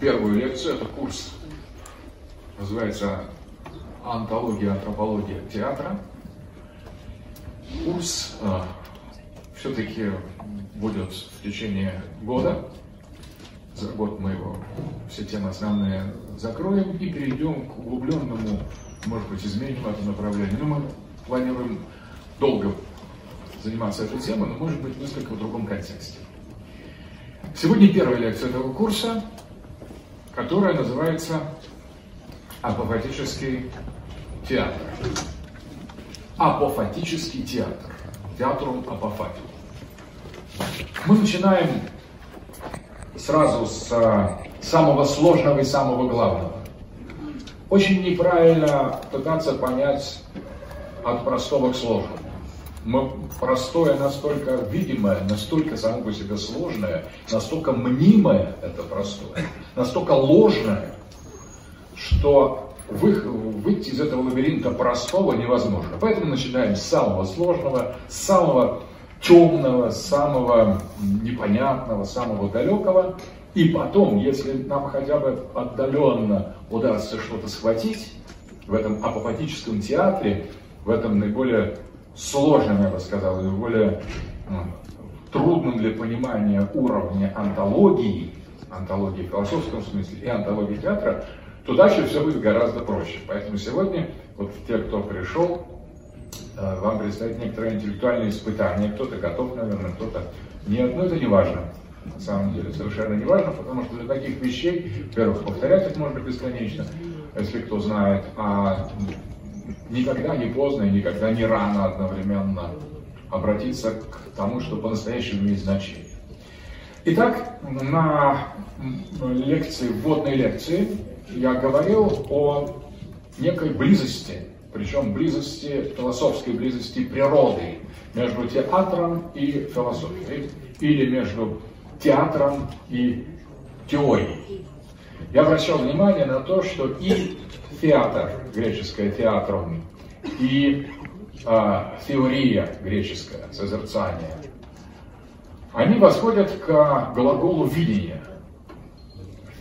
первую лекцию. Это курс, называется «Антология, антропология театра». Курс э, все-таки будет в течение года. За год мы его, все темы основные закроем и перейдем к углубленному, может быть, изменим это направление. Но мы планируем долго заниматься этой темой, но, может быть, несколько в другом контексте. Сегодня первая лекция этого курса, которая называется «Апофатический театр». Апофатический театр. Театрум апофатиум. Мы начинаем сразу с а, самого сложного и самого главного. Очень неправильно пытаться понять от простого к сложному простое настолько видимое, настолько само по себе сложное, настолько мнимое это простое, настолько ложное, что вы, выйти из этого лабиринта простого невозможно. Поэтому начинаем с самого сложного, с самого темного, самого непонятного, самого далекого. И потом, если нам хотя бы отдаленно удастся что-то схватить в этом апопатическом театре, в этом наиболее сложным, я бы сказал, и более ну, трудным для понимания уровня антологии, антологии в философском смысле и антологии театра, то дальше все будет гораздо проще. Поэтому сегодня вот те, кто пришел, э, вам предстоит некоторое интеллектуальное испытание. Кто-то готов, наверное, кто-то нет. Но это не важно. На самом деле совершенно не важно, потому что для таких вещей, во-первых, повторять их можно бесконечно, если кто знает, а никогда не поздно и никогда не рано одновременно обратиться к тому, что по-настоящему имеет значение. Итак, на лекции, вводной лекции, я говорил о некой близости, причем близости, философской близости природы между театром и философией, или между театром и теорией. Я обращал внимание на то, что и театр, греческое театром, и а, теория греческая, созерцание, они восходят к глаголу видения.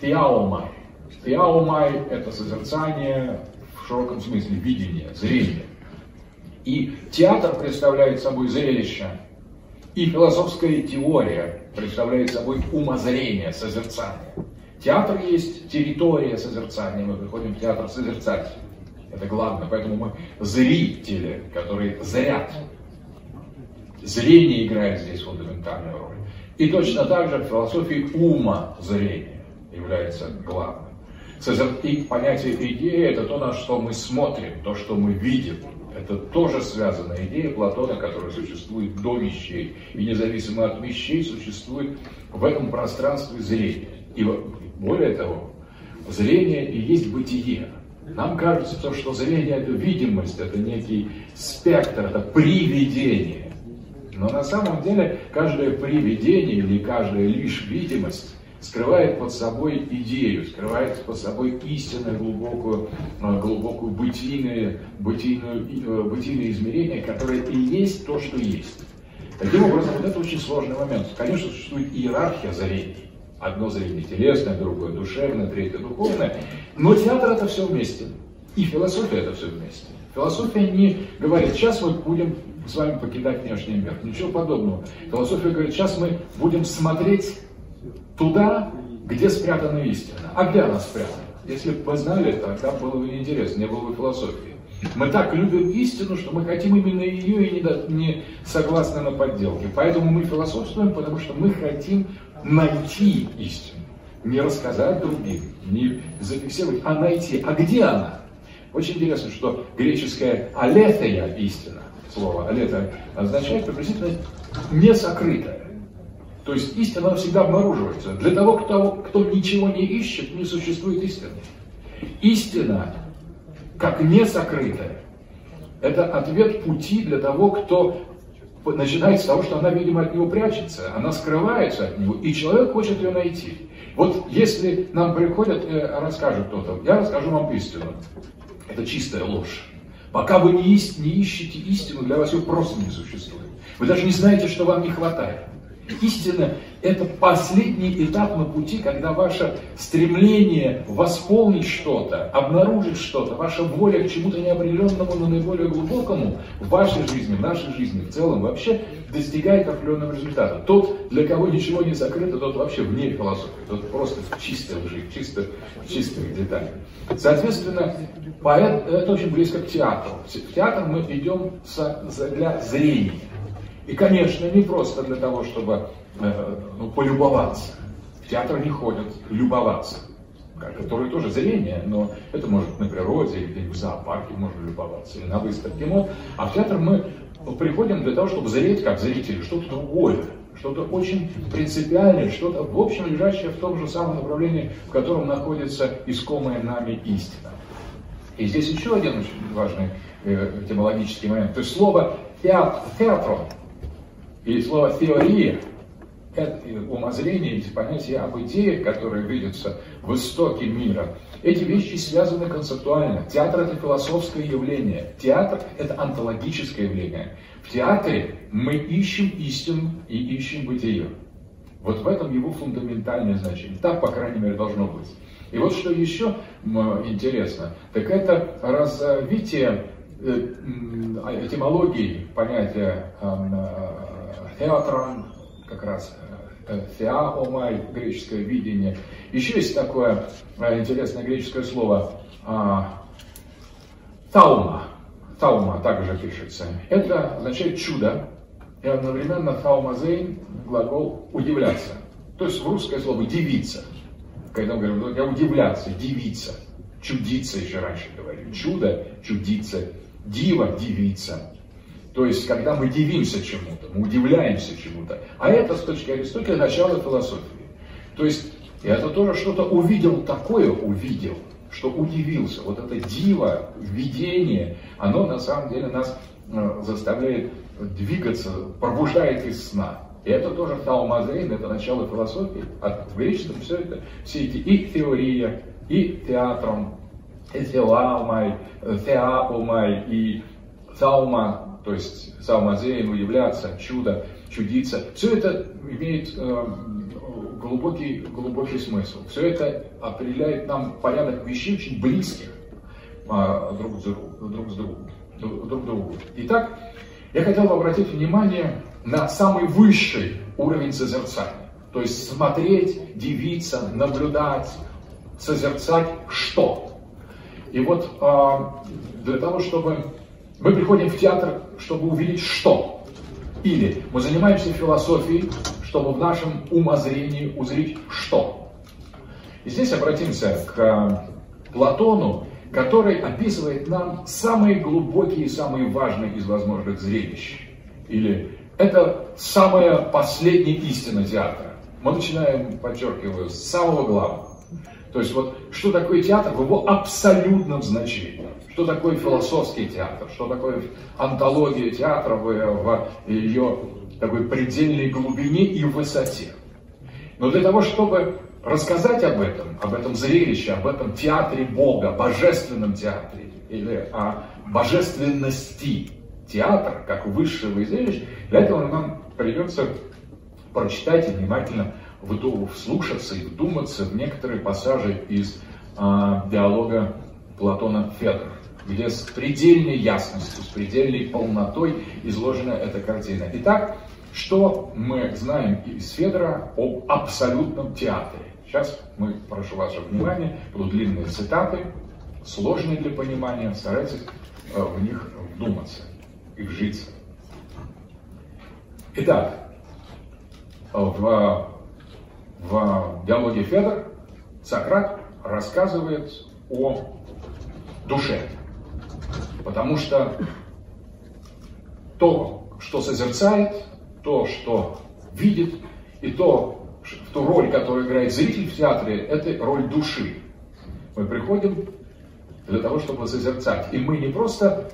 Теаумай. Теаумай – это созерцание в широком смысле, видение, зрение. И театр представляет собой зрелище, и философская теория представляет собой умозрение, созерцание. Театр есть территория созерцания, мы приходим в театр созерцать. Это главное, поэтому мы зрители, которые зрят. Зрение играет здесь фундаментальную роль. И точно так же в философии ума зрение является главным. И понятие идеи – это то, на что мы смотрим, то, что мы видим. Это тоже связанная идея Платона, которая существует до вещей. И независимо от вещей существует в этом пространстве зрение. И более того, зрение и есть бытие. Нам кажется, что зрение это видимость, это некий спектр, это привидение. Но на самом деле каждое привидение или каждая лишь видимость скрывает под собой идею, скрывает под собой истинное глубокую, э, глубокую бытийное, бытийное, э, бытийное измерение, которое и есть то, что есть. Таким образом, вот это очень сложный момент. Конечно, существует иерархия зрений. Одно зрение телесное, другое душевное, третье духовное. Но театр это все вместе. И философия это все вместе. Философия не говорит, сейчас мы будем с вами покидать внешний мир. Ничего подобного. Философия говорит, сейчас мы будем смотреть туда, где спрятана истина. А где она спрятана? Если бы вы знали, тогда было бы неинтересно, не было бы философии. Мы так любим истину, что мы хотим именно ее и не согласны на подделки. Поэтому мы философствуем, потому что мы хотим найти истину. Не рассказать другим, не зафиксировать, а найти. А где она? Очень интересно, что греческое алетея истина, слово алета означает приблизительно не сокрытая. То есть истина всегда обнаруживается. Для того, кто, кто ничего не ищет, не существует истины. Истина, как не сокрытая, это ответ пути для того, кто начинает с того, что она, видимо, от него прячется, она скрывается от него, и человек хочет ее найти. Вот если нам приходят, э, расскажет кто-то, я расскажу вам истину. Это чистая ложь. Пока вы не, не ищете истину, для вас ее просто не существует. Вы даже не знаете, что вам не хватает. Истина – это последний этап на пути, когда ваше стремление восполнить что-то, обнаружить что-то, ваша воля к чему-то неопределенному, но наиболее глубокому в вашей жизни, в нашей жизни в целом вообще достигает определенного результата. Тот, для кого ничего не закрыто, тот вообще вне философии, тот просто в чистой лжи, чисто, в чистых деталях. Соответственно, поэт, это очень близко к театру. В театр мы идем для зрения. И, конечно, не просто для того, чтобы э, ну, полюбоваться. В театр не ходят любоваться, которые тоже зрение, но это может на природе, или в зоопарке можно любоваться, или на выставке мод. А в театр мы приходим для того, чтобы зреть как зрители что-то другое, что-то очень принципиальное, что-то в общем лежащее в том же самом направлении, в котором находится искомая нами истина. И здесь еще один очень важный э, этимологический момент. То есть слово театр, театро и слово теория это умозрение, эти понятия об идеях, которые видятся в истоке мира, эти вещи связаны концептуально. Театр – это философское явление. Театр – это онтологическое явление. В театре мы ищем истину и ищем бытие. Вот в этом его фундаментальное значение. Так, по крайней мере, должно быть. И вот что еще интересно, так это развитие э, этимологии понятия театром, как раз теаомай, греческое видение. Еще есть такое э, интересное греческое слово таума. Таума также пишется. Это означает чудо. И одновременно таумазейн глагол удивляться. То есть русское слово дивиться. Когда мы говорим, «Ну, я удивляться, дивиться, чудиться еще раньше говорили. Чудо, чудиться, дива, дивиться. То есть, когда мы дивимся чему-то, мы удивляемся чему-то. А это, с точки Аристотеля, начало философии. То есть, это тоже что-то увидел такое, увидел, что удивился. Вот это диво, видение, оно на самом деле нас э, заставляет двигаться, пробуждает из сна. И это тоже таумазейн, это начало философии. От греческого все это, все эти и теория, и театром, и теаумай, теаумай, и таума, то есть самозеем, являться, чудо, чудиться. Все это имеет э, глубокий, глубокий смысл. Все это определяет нам порядок вещей очень близких э, друг, друг, с другом. Друг, друг другу. Итак, я хотел бы обратить внимание на самый высший уровень созерцания. То есть смотреть, дивиться, наблюдать, созерцать что. И вот э, для того, чтобы мы приходим в театр, чтобы увидеть что. Или мы занимаемся философией, чтобы в нашем умозрении узреть что. И здесь обратимся к э, Платону, который описывает нам самые глубокие и самые важные из возможных зрелищ. Или это самая последняя истина театра. Мы начинаем, подчеркиваю, с самого главного. То есть вот что такое театр в его абсолютном значении. Что такое философский театр, что такое антология театра в, в ее такой предельной глубине и высоте. Но для того, чтобы рассказать об этом, об этом зрелище, об этом театре Бога, божественном театре, или о божественности театра, как высшего из зрелищ, для этого нам придется прочитать и внимательно вслушаться и вдуматься в некоторые пассажи из а, диалога Платона Федор, где с предельной ясностью, с предельной полнотой изложена эта картина. Итак, что мы знаем из Федора об абсолютном театре? Сейчас мы, прошу ваше внимание, будут длинные цитаты, сложные для понимания, старайтесь э, в них вдуматься и вжиться. Итак, в в диалоге Федор Сократ рассказывает о душе. Потому что то, что созерцает, то, что видит, и то, в ту роль, которую играет зритель в театре, это роль души. Мы приходим для того, чтобы созерцать. И мы не просто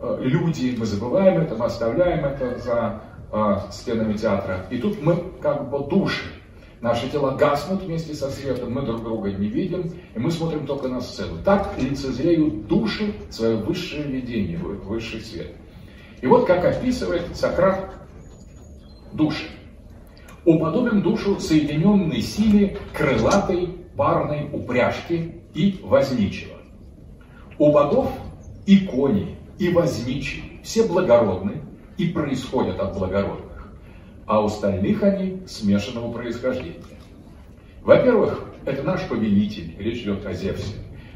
э, люди, мы забываем это, мы оставляем это за э, стенами театра. И тут мы как бы души. Наши тела гаснут вместе со светом, мы друг друга не видим, и мы смотрим только на сцену. Так лицезреют души свое высшее видение, высший свет. И вот как описывает Сократ души. уподобим душу соединенной силе крылатой парной упряжки и возничего. У богов и кони, и возничий все благородны и происходят от благородных, а у остальных они смешанного происхождения. Во-первых, это наш повелитель, речь идет о Зевсе,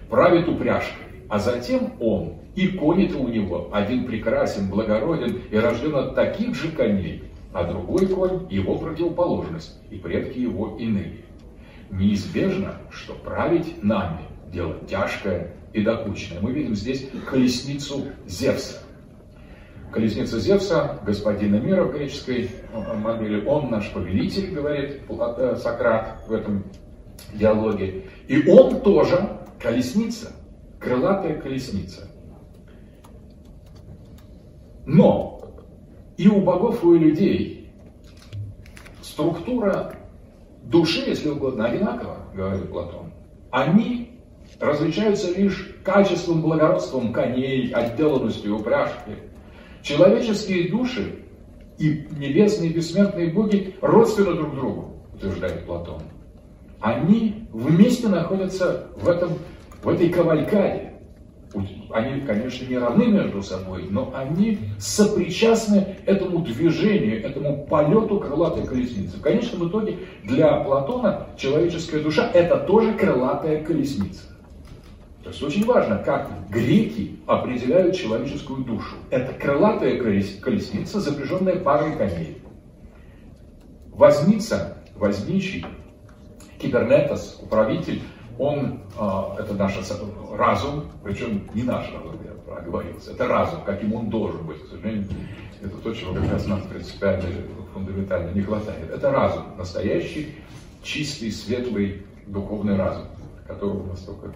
правит упряжкой, а затем он, и кони-то у него, один прекрасен, благороден и рожден от таких же коней, а другой конь – его противоположность, и предки его иные. Неизбежно, что править нами – дело тяжкое и докучное. Мы видим здесь колесницу Зевса. Колесница Зевса, господина мира в греческой модели, он наш повелитель, говорит э, Сократ в этом диалоге. И он тоже колесница, крылатая колесница. Но и у богов, и у людей структура души, если угодно, одинакова, говорит Платон. Они различаются лишь качеством, благородством коней, отделанностью упряжки. Человеческие души и небесные бессмертные боги родственны друг другу, утверждает Платон. Они вместе находятся в, этом, в этой кавалькаде они, конечно, не равны между собой, но они сопричастны этому движению, этому полету крылатой колесницы. В конечном итоге для Платона человеческая душа – это тоже крылатая колесница. То есть очень важно, как греки определяют человеческую душу. Это крылатая колесница, запряженная парой коней. Возница, возничий, кибернетос, управитель – он, а, это наш разум, причем не наш разум, я оговорился, это разум, каким он должен быть, к сожалению, это то, чего как раз нам принципиально, фундаментально не хватает. Это разум, настоящий, чистый, светлый, духовный разум, которого у нас только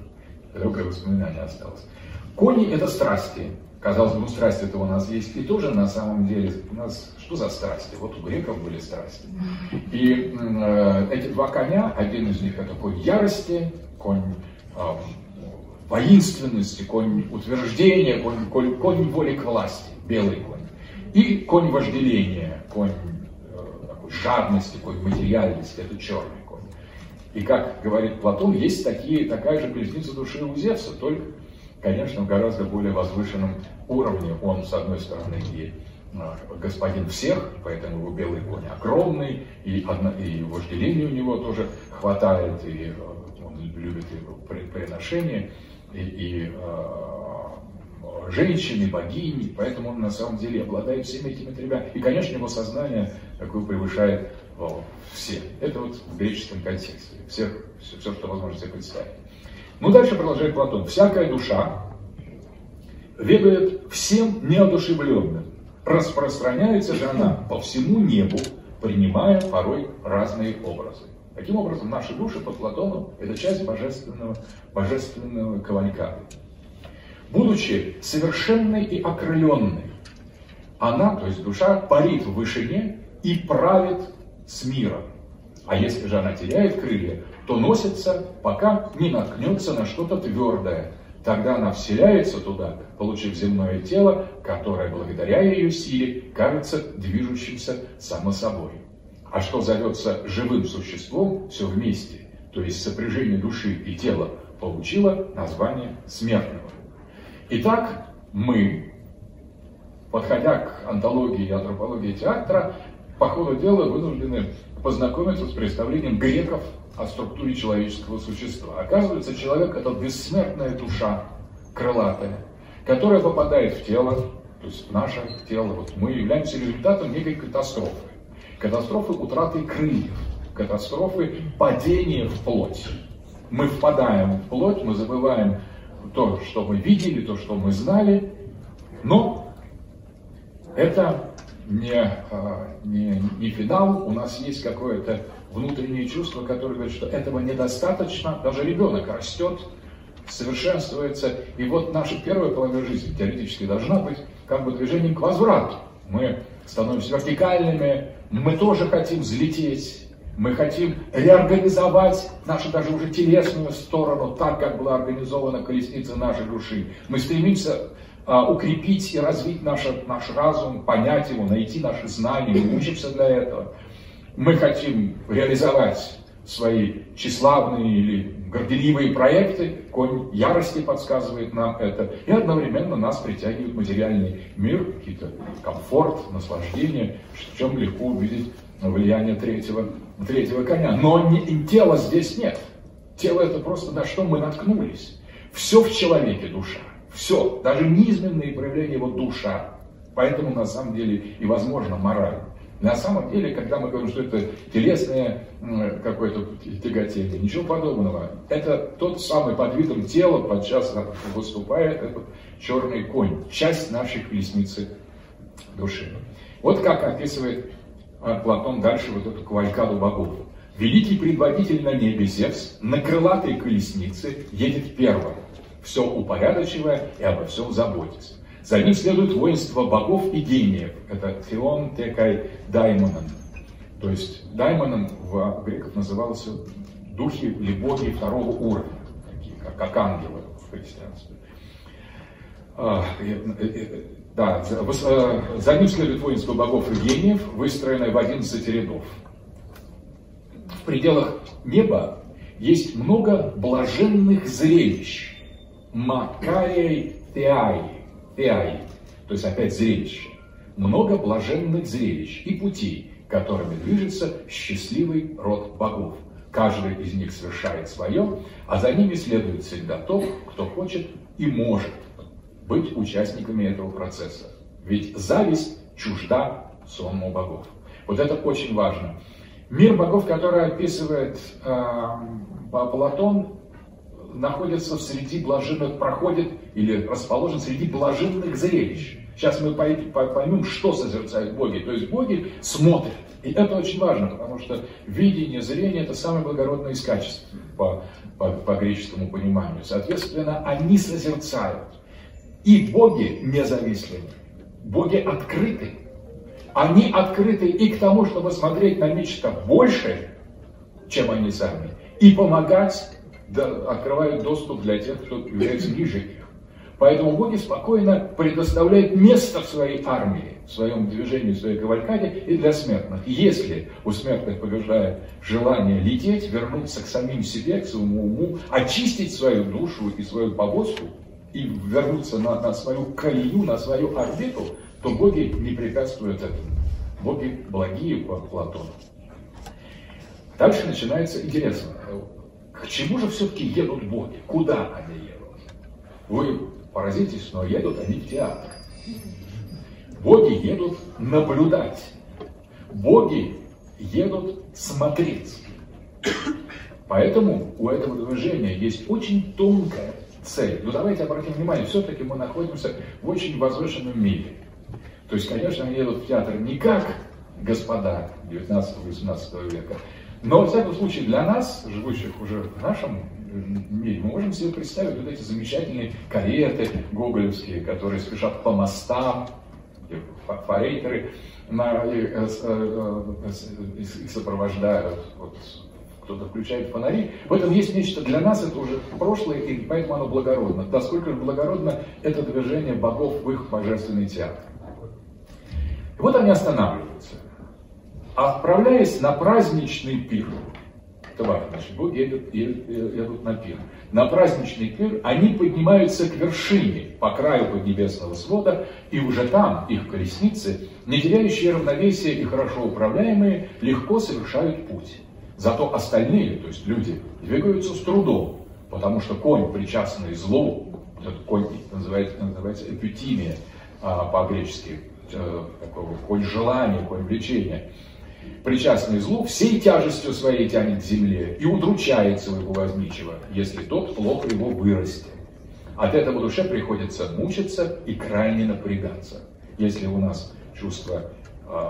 легкое воспоминание осталось. Кони – это страсти. Казалось бы, ну страсти это у нас есть. И тоже на самом деле у нас что за страсти? Вот у греков были страсти. И э, эти два коня, один из них это конь ярости, конь э, воинственности, конь утверждения, конь, конь, конь воли к власти, белый конь. И конь вожделения, конь э, такой жадности, конь материальности, это черный. И как говорит Платон, есть такие, такая же колесница души у Зевса, только, конечно, в гораздо более возвышенном уровне. Он, с одной стороны, и э, господин всех, поэтому его белый конь огромный, и, одно, и вожделения у него тоже хватает, и э, любит приношения, и, и э, женщины, богини, поэтому он на самом деле обладает всеми этими тремя. И, конечно, его сознание такое превышает все. Это вот в греческом контексте. Всех, все, все, что возможно себе представить. Ну, дальше продолжает Платон. Всякая душа ведает всем неодушевленным. Распространяется же она по всему небу, принимая порой разные образы. Таким образом, наши души по Платону – это часть божественного, божественного кавалькада. Будучи совершенной и окрыленной, она, то есть душа, парит в вышине и правит с миром. А если же она теряет крылья, то носится, пока не наткнется на что-то твердое. Тогда она вселяется туда, получив земное тело, которое благодаря ее силе кажется движущимся само собой. А что зовется живым существом, все вместе, то есть сопряжение души и тела, получило название смертного. Итак, мы, подходя к антологии и антропологии театра, по ходу дела вынуждены познакомиться с представлением греков о структуре человеческого существа. Оказывается, человек – это бессмертная душа, крылатая, которая попадает в тело, то есть в наше тело. Вот мы являемся результатом некой катастрофы катастрофы утраты крыльев, катастрофы падения в плоть. Мы впадаем в плоть, мы забываем то, что мы видели, то, что мы знали, но это не, а, не, не финал, у нас есть какое-то внутреннее чувство, которое говорит, что этого недостаточно, даже ребенок растет, совершенствуется, и вот наша первая половина жизни теоретически должна быть как бы движением к возврату. Мы становимся вертикальными, мы тоже хотим взлететь, мы хотим реорганизовать нашу даже уже телесную сторону, так как была организована колесница нашей души. Мы стремимся укрепить и развить наш, наш разум, понять его, найти наши знания, мы учимся для этого. мы хотим реализовать свои тщеславные или горделивые проекты, конь ярости подсказывает нам это, и одновременно нас притягивает материальный мир, какие-то комфорт, наслаждение, в чем легко увидеть влияние третьего, третьего коня. Но не, тела здесь нет. Тело это просто на что мы наткнулись. Все в человеке душа. Все, даже низменные проявления его душа. Поэтому на самом деле и возможно мораль. На самом деле, когда мы говорим, что это телесное какое-то тяготение, ничего подобного. Это тот самый под видом тела, подчас выступает этот черный конь, часть нашей колесницы души. Вот как описывает а, Платон дальше вот эту кавалькаду богов. Великий предводитель на небе Зевс на крылатой колеснице едет первым, все упорядочивая и обо всем заботясь. За ним следует воинство богов и гениев. Это Филон, Текай, Даймонон. То есть Даймоном в греков назывался духи или боги второго уровня, такие как, как ангелы в христианстве. А, да, за, за ним следует воинство богов и гениев, выстроенное в 11 рядов. В пределах неба есть много блаженных зрелищ. Макарий Теаи Теаи, то есть опять зрелище. Много блаженных зрелищ и путей, которыми движется счастливый род богов. Каждый из них совершает свое, а за ними следует всегда тот, кто хочет и может быть участниками этого процесса. Ведь зависть чужда сонму богов. Вот это очень важно. Мир богов, который описывает э, Платон, находится в среди блаженных, проходит или расположен среди блаженных зрелищ. Сейчас мы поймем, что созерцают боги. То есть боги смотрят. И это очень важно, потому что видение, зрение – это самое благородное из качеств по, по, по греческому пониманию. Соответственно, они созерцают. И боги независимы. Боги открыты. Они открыты и к тому, чтобы смотреть на нечто большее, чем они сами, и помогать открывают доступ для тех, кто является ниже их. Поэтому боги спокойно предоставляют место в своей армии, в своем движении, в своей кавалькаде и для смертных. Если у смертных побеждает желание лететь, вернуться к самим себе, к своему уму, очистить свою душу и свою повозку, и вернуться на, на свою колею, на свою орбиту, то боги не препятствуют этому. Боги благие по Платону. Дальше начинается интересно. К чему же все-таки едут боги? Куда они едут? Вы поразитесь, но едут они в театр. Боги едут наблюдать. Боги едут смотреть. Поэтому у этого движения есть очень тонкая цель. Но давайте обратим внимание, все-таки мы находимся в очень возвышенном мире. То есть, конечно, они едут в театр не как господа 19-18 века, но, во всяком случае, для нас, живущих уже в нашем мире, мы можем себе представить вот эти замечательные кареты гоголевские, которые спешат по мостам, форейтеры, э, э, их сопровождают, вот, кто-то включает фонари. В этом есть нечто для нас, это уже прошлое, и поэтому оно благородно. Насколько же благородно это движение богов в их божественный театр. И вот они останавливаются отправляясь на праздничный пир, значит, боги едут, едут, на пир. На праздничный пир они поднимаются к вершине, по краю поднебесного свода, и уже там их колесницы, не теряющие равновесие и хорошо управляемые, легко совершают путь. Зато остальные, то есть люди, двигаются с трудом, потому что конь, причастный злу, этот конь называется, называется эпитимия а, по-гречески, э, конь желания, конь влечения, причастный злу, всей тяжестью своей тянет к земле и удручает своего возничего, если тот плохо его вырастет. От этого душе приходится мучиться и крайне напрягаться. Если у нас чувство э,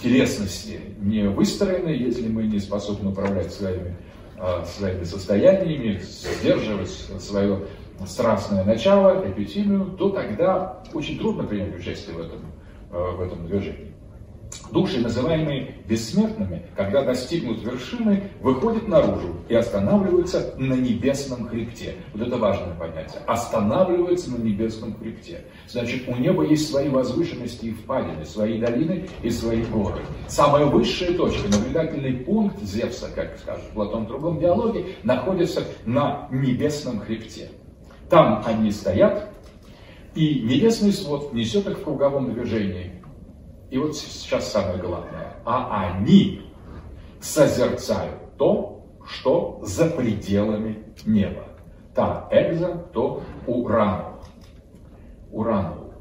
телесности не выстроено, если мы не способны управлять своими, э, своими состояниями, сдерживать свое страстное начало, эпитимию, то тогда очень трудно принять участие в этом, э, в этом движении. Души, называемые бессмертными, когда достигнут вершины, выходят наружу и останавливаются на небесном хребте. Вот это важное понятие. Останавливаются на небесном хребте. Значит, у неба есть свои возвышенности и впадины, свои долины и свои горы. Самая высшая точка, наблюдательный пункт Зевса, как скажет Платон в другом диалоге, находится на небесном хребте. Там они стоят, и небесный свод несет их в круговом движении и вот сейчас самое главное. А они созерцают то, что за пределами неба. Та экза, то урану. Урану.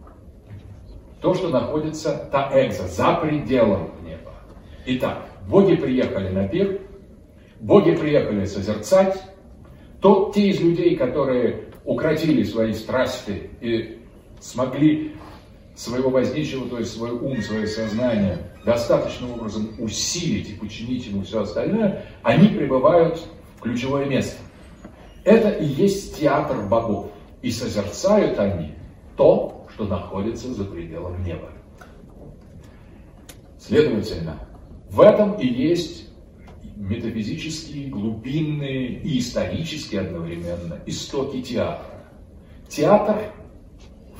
То, что находится, та экза, за пределом неба. Итак, боги приехали на пир, боги приехали созерцать, то те из людей, которые укротили свои страсти и смогли своего возничего, то есть свой ум, свое сознание достаточным образом усилить и подчинить ему все остальное, они пребывают в ключевое место. Это и есть театр богов. И созерцают они то, что находится за пределом неба. Следовательно, в этом и есть метафизические, глубинные и исторические одновременно истоки театра. Театр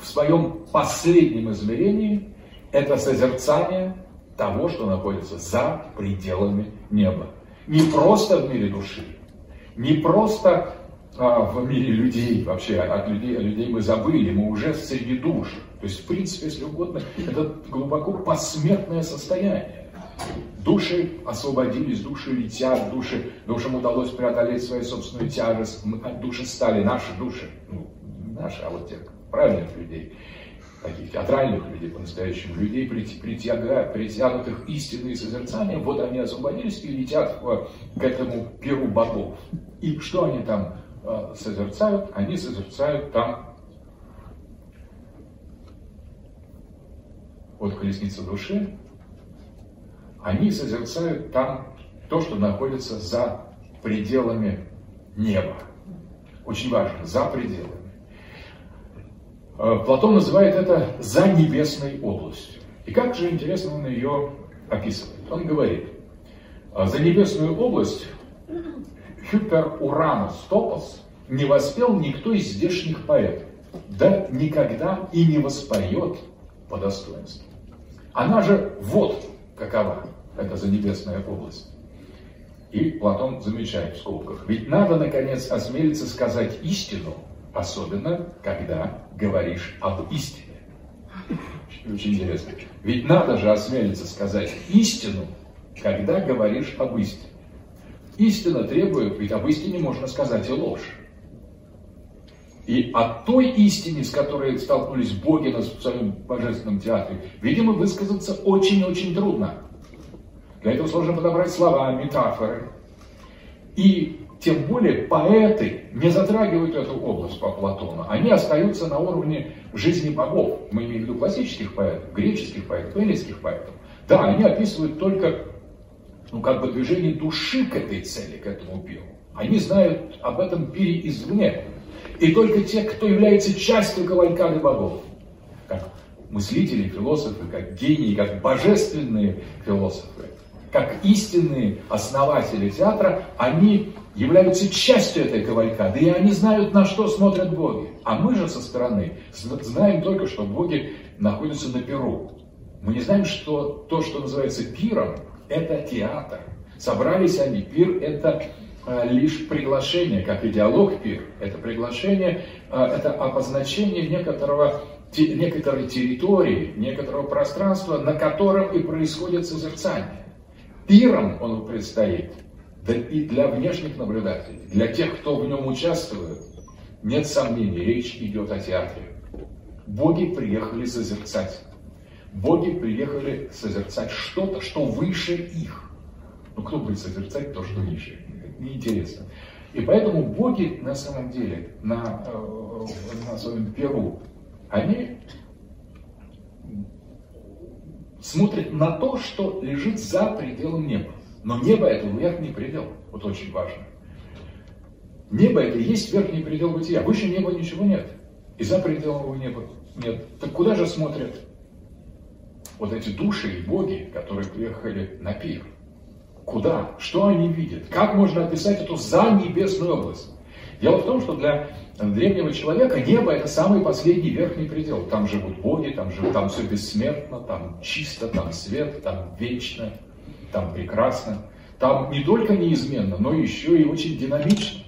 в своем последнем измерении это созерцание того, что находится за пределами неба. Не просто в мире души, не просто а, в мире людей, вообще от людей, от людей мы забыли, мы уже среди душ. То есть, в принципе, если угодно, это глубоко посмертное состояние. Души освободились, души летят, души, душам удалось преодолеть свою собственную тяжесть, мы, души стали наши души, ну, наши, а вот те, правильных людей, таких театральных людей, по-настоящему, людей, притяга, притянутых истинные созерцания, вот они освободились и летят к этому перу богов. И что они там э, созерцают? Они созерцают там вот колесница души, они созерцают там то, что находится за пределами неба. Очень важно, за пределами. Э, Платон называет это «за небесной областью». И как же интересно он ее описывает. Он говорит, «А за небесную область Хюпер Уранус Топос не воспел никто из здешних поэтов, да никогда и не воспоет по достоинству. Она же вот какова, это за небесная область. И Платон замечает в скобках, ведь надо, наконец, осмелиться сказать истину – Особенно, когда говоришь об истине. Очень интересно. Ведь надо же осмелиться сказать истину, когда говоришь об истине. Истина требует, ведь об истине можно сказать и ложь. И о той истине, с которой столкнулись боги на своем божественном театре, видимо, высказаться очень-очень трудно. Для этого сложно подобрать слова, метафоры. И тем более поэты не затрагивают эту область по Платону. Они остаются на уровне жизни богов. Мы имеем в виду классических поэтов, греческих поэтов, эллинских поэтов. Да, они описывают только ну, как бы движение души к этой цели, к этому пиру. Они знают об этом пире извне. И только те, кто является частью кавалькады богов, как мыслители, философы, как гении, как божественные философы, как истинные основатели театра, они являются частью этой кавалькады, и они знают, на что смотрят боги. А мы же со стороны знаем только, что боги находятся на перу. Мы не знаем, что то, что называется пиром, это театр. Собрались они, пир это э, лишь приглашение, как и диалог пир. Это приглашение, э, это обозначение некоторого, некоторой территории, некоторого пространства, на котором и происходит созерцание. Пиром он предстоит – да и для внешних наблюдателей, для тех, кто в нем участвует, нет сомнений, речь идет о театре. Боги приехали созерцать. Боги приехали созерцать что-то, что выше их. Ну, кто будет созерцать то, что выше? Неинтересно. И поэтому боги на самом деле на, э, на своем перу, они смотрят на то, что лежит за пределом неба. Но небо это верхний предел. Вот очень важно. Небо это и есть верхний предел бытия. Выше неба ничего нет. И за пределом его неба нет. Так куда же смотрят вот эти души и боги, которые приехали на пир. Куда? Что они видят? Как можно описать эту занебесную область? Дело в том, что для древнего человека небо это самый последний верхний предел. Там живут боги, там, живут, там все бессмертно, там чисто, там свет, там вечно, там прекрасно. Там не только неизменно, но еще и очень динамично.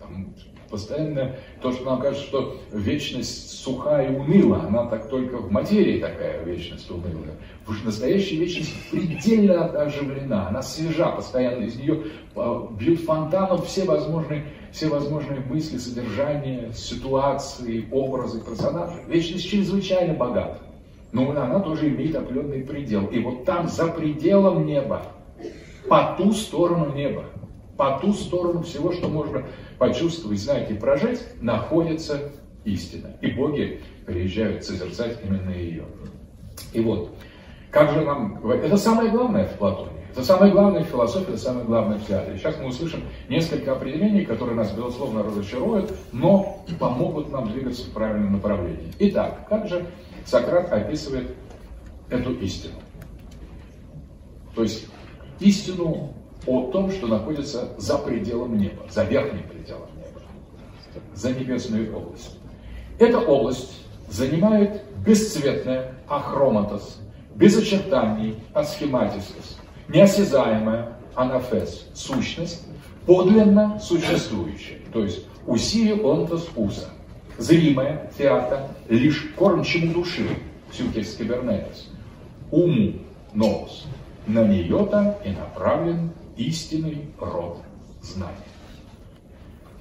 Там постоянно то, что нам кажется, что вечность сухая и уныла, она так только в материи такая вечность унылая. Потому что настоящая вечность предельно оживлена, она свежа, постоянно из нее а, бьют фонтаном все возможные, все возможные мысли, содержания, ситуации, образы персонажей. Вечность чрезвычайно богата. Но она тоже имеет определенный предел. И вот там, за пределом неба, по ту сторону неба, по ту сторону всего, что можно почувствовать, знать и прожить, находится истина. И боги приезжают созерцать именно ее. И вот, как же нам? Это самое главное в Платоне. Это самое главное в философии, это самое главное в театре. Сейчас мы услышим несколько определений, которые нас, безусловно, разочаруют, но помогут нам двигаться в правильном направлении. Итак, как же Сократ описывает эту истину? То есть истину о том, что находится за пределом неба, за верхним пределом неба, за небесную область. Эта область занимает бесцветная ахроматос, без очертаний асхематисос, неосязаемая анафес, сущность, подлинно существующая, то есть усилие онтос уса, зримая театра, лишь кормчему души, сюкес кибернетес, уму новос, на нее-то и направлен истинный род знаний.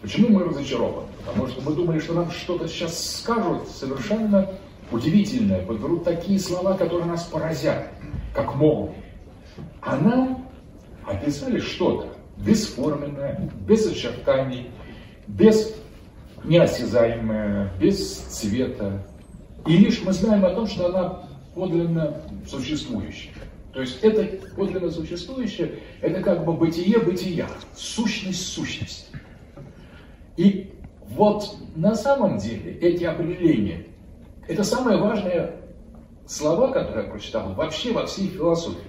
Почему мы разочарованы? Потому что мы думали, что нам что-то сейчас скажут совершенно удивительное, подберут такие слова, которые нас поразят, как молнии. А нам описали что-то бесформенное, без очертаний, без неосязаемое, без цвета. И лишь мы знаем о том, что она подлинно существующая. То есть это подлинно существующее, это как бы бытие бытия, сущность сущности. И вот на самом деле эти определения, это самые важные слова, которые я прочитал вообще во всей философии,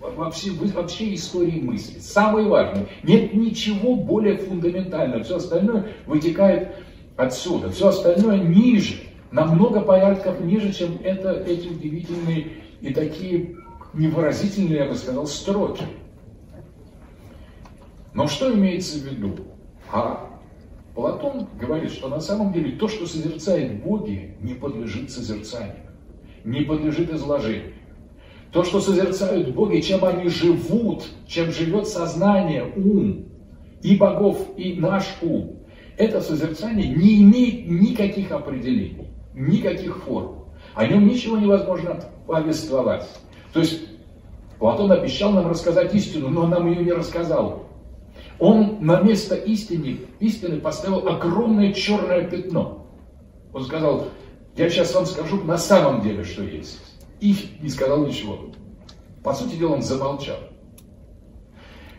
во всей, вообще истории мысли. Самые важные. Нет ничего более фундаментального. Все остальное вытекает отсюда. Все остальное ниже, намного порядков ниже, чем это, эти удивительные и такие невыразительные, я бы сказал, строки. Но что имеется в виду? А Платон говорит, что на самом деле то, что созерцает боги, не подлежит созерцанию, не подлежит изложению. То, что созерцают боги, чем они живут, чем живет сознание, ум, и богов, и наш ум, это созерцание не имеет никаких определений, никаких форм. О нем ничего невозможно повествовать. То есть Платон обещал нам рассказать истину, но нам ее не рассказал. Он на место истины, истины поставил огромное черное пятно. Он сказал, я сейчас вам скажу на самом деле, что есть. И не сказал ничего. По сути дела, он замолчал.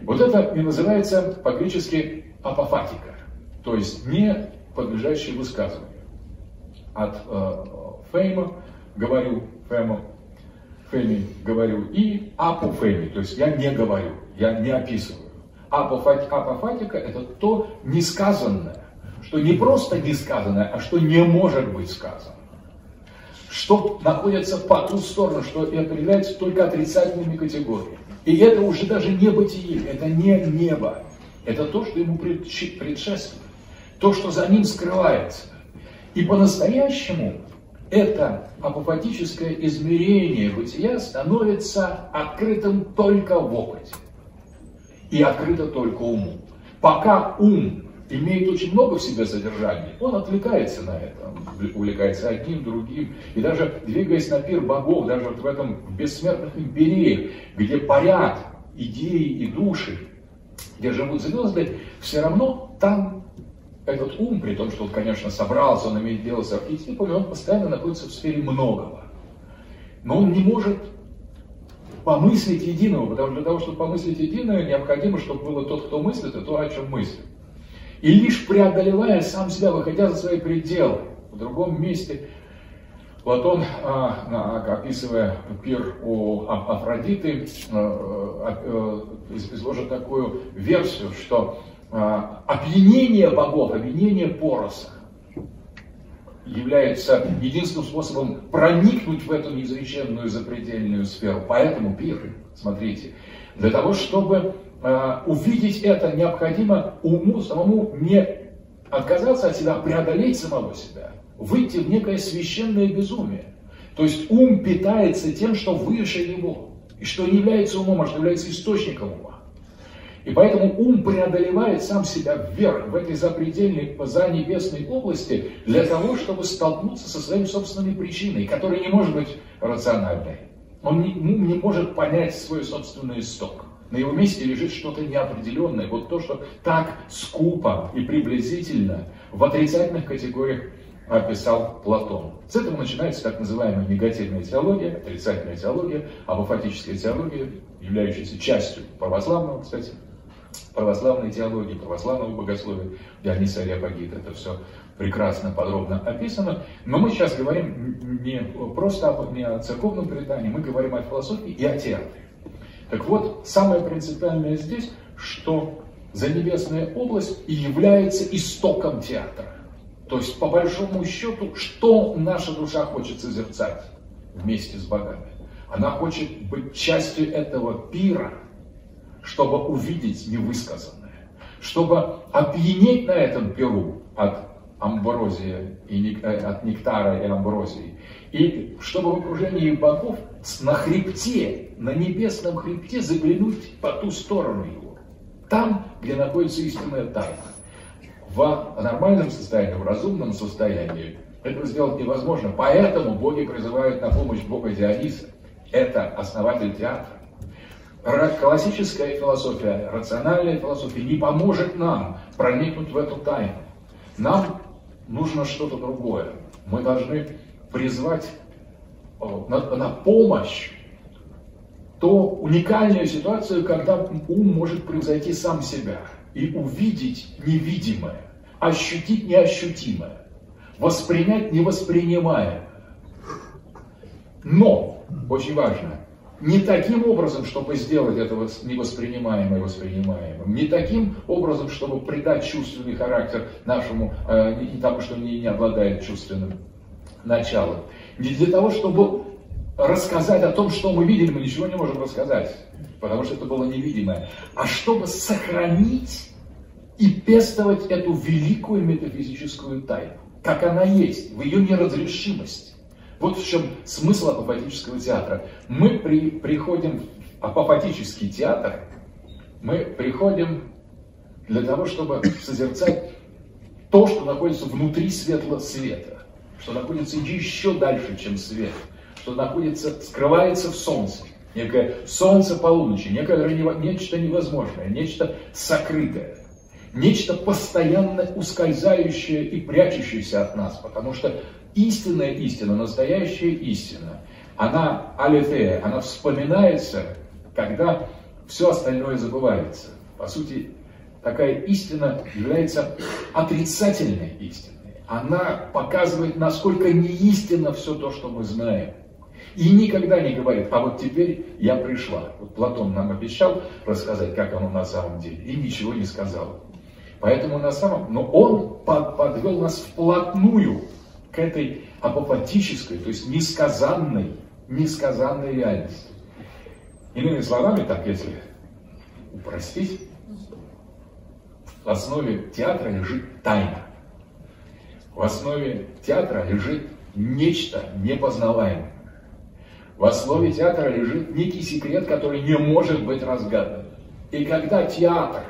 Вот это и называется по-гречески апофатика, то есть не подлежащее высказыванию. От э, фейма говорю, фейма феми говорю, и апофеми, то есть я не говорю, я не описываю. Апофатика, апофатика это то несказанное, что не просто несказанное, а что не может быть сказано. Что находится по ту сторону, что и определяется только отрицательными категориями. И это уже даже не бытие, это не небо. Это то, что ему предшествует. То, что за ним скрывается. И по-настоящему это апофатическое измерение бытия становится открытым только в опыте. И открыто только уму. Пока ум имеет очень много в себе содержания, он отвлекается на это, увлекается одним, другим. И даже двигаясь на пир богов, даже вот в этом бессмертных империях, где парят идеи и души, где живут звезды, все равно там этот ум, при том, что он, конечно, собрался, он имеет дело с архетипами, он постоянно находится в сфере многого. Но он не может помыслить единого, потому что для того, чтобы помыслить единое, необходимо, чтобы было тот, кто мыслит, и то, о чем мыслит. И лишь преодолевая сам себя, выходя за свои пределы, в другом месте Платон, а, описывая пир у Афродиты, изложил такую версию, что опьянение богов, опьянение пороса является единственным способом проникнуть в эту неизреченную запредельную сферу. Поэтому пир, смотрите, для того, чтобы э, увидеть это, необходимо уму самому не отказаться от себя, а преодолеть самого себя, выйти в некое священное безумие. То есть ум питается тем, что выше его, и что не является умом, а что является источником ума. И поэтому ум преодолевает сам себя вверх, в этой запредельной, за небесной области, для того, чтобы столкнуться со своими собственными причиной, которая не может быть рациональной. Он не, не может понять свой собственный исток. На его месте лежит что-то неопределенное. Вот то, что так скупо и приблизительно в отрицательных категориях описал Платон. С этого начинается так называемая негативная теология, отрицательная теология, апофатическая теология, являющаяся частью православного, кстати, православной теологии, православного богословия, Диониса Ариапагита, это все прекрасно, подробно описано. Но мы сейчас говорим не просто об, не о церковном предании, мы говорим о философии и о театре. Так вот, самое принципиальное здесь, что Занебесная область и является истоком театра. То есть, по большому счету, что наша душа хочет созерцать вместе с богами? Она хочет быть частью этого пира, чтобы увидеть невысказанное, чтобы опьянеть на этом перу от амброзия и э, от нектара и амброзии, и чтобы в окружении богов на хребте, на небесном хребте заглянуть по ту сторону его, там, где находится истинная тайна. В нормальном состоянии, в разумном состоянии это сделать невозможно. Поэтому боги призывают на помощь бога Диониса. Это основатель театра классическая философия, рациональная философия не поможет нам проникнуть в эту тайну. Нам нужно что-то другое. Мы должны призвать на, на помощь то уникальную ситуацию, когда ум может превзойти сам себя и увидеть невидимое, ощутить неощутимое, воспринять невоспринимаемое. Но, очень важно, не таким образом, чтобы сделать это невоспринимаемое воспринимаемым, не таким образом, чтобы придать чувственный характер нашему, э, не тому, что не, не обладает чувственным началом. Не для того, чтобы рассказать о том, что мы видели, мы ничего не можем рассказать, потому что это было невидимое, а чтобы сохранить и пестовать эту великую метафизическую тайну, как она есть, в ее неразрешимости. Вот в чем смысл апофатического театра. Мы при, приходим в апофатический театр, мы приходим для того, чтобы созерцать то, что находится внутри светлого света, что находится еще дальше, чем свет, что находится, скрывается в солнце, некое солнце полуночи, некое, нечто невозможное, нечто сокрытое, нечто постоянно ускользающее и прячущееся от нас, потому что истинная истина, настоящая истина, она алифея, она вспоминается, когда все остальное забывается. По сути, такая истина является отрицательной истиной. Она показывает, насколько неистинно все то, что мы знаем. И никогда не говорит, а вот теперь я пришла. Вот Платон нам обещал рассказать, как оно на самом деле, и ничего не сказал. Поэтому на самом, но он подвел нас вплотную к этой апопатической, то есть несказанной, несказанной реальности. Иными словами, так если упростить, в основе театра лежит тайна. В основе театра лежит нечто непознаваемое. В основе театра лежит некий секрет, который не может быть разгадан. И когда театр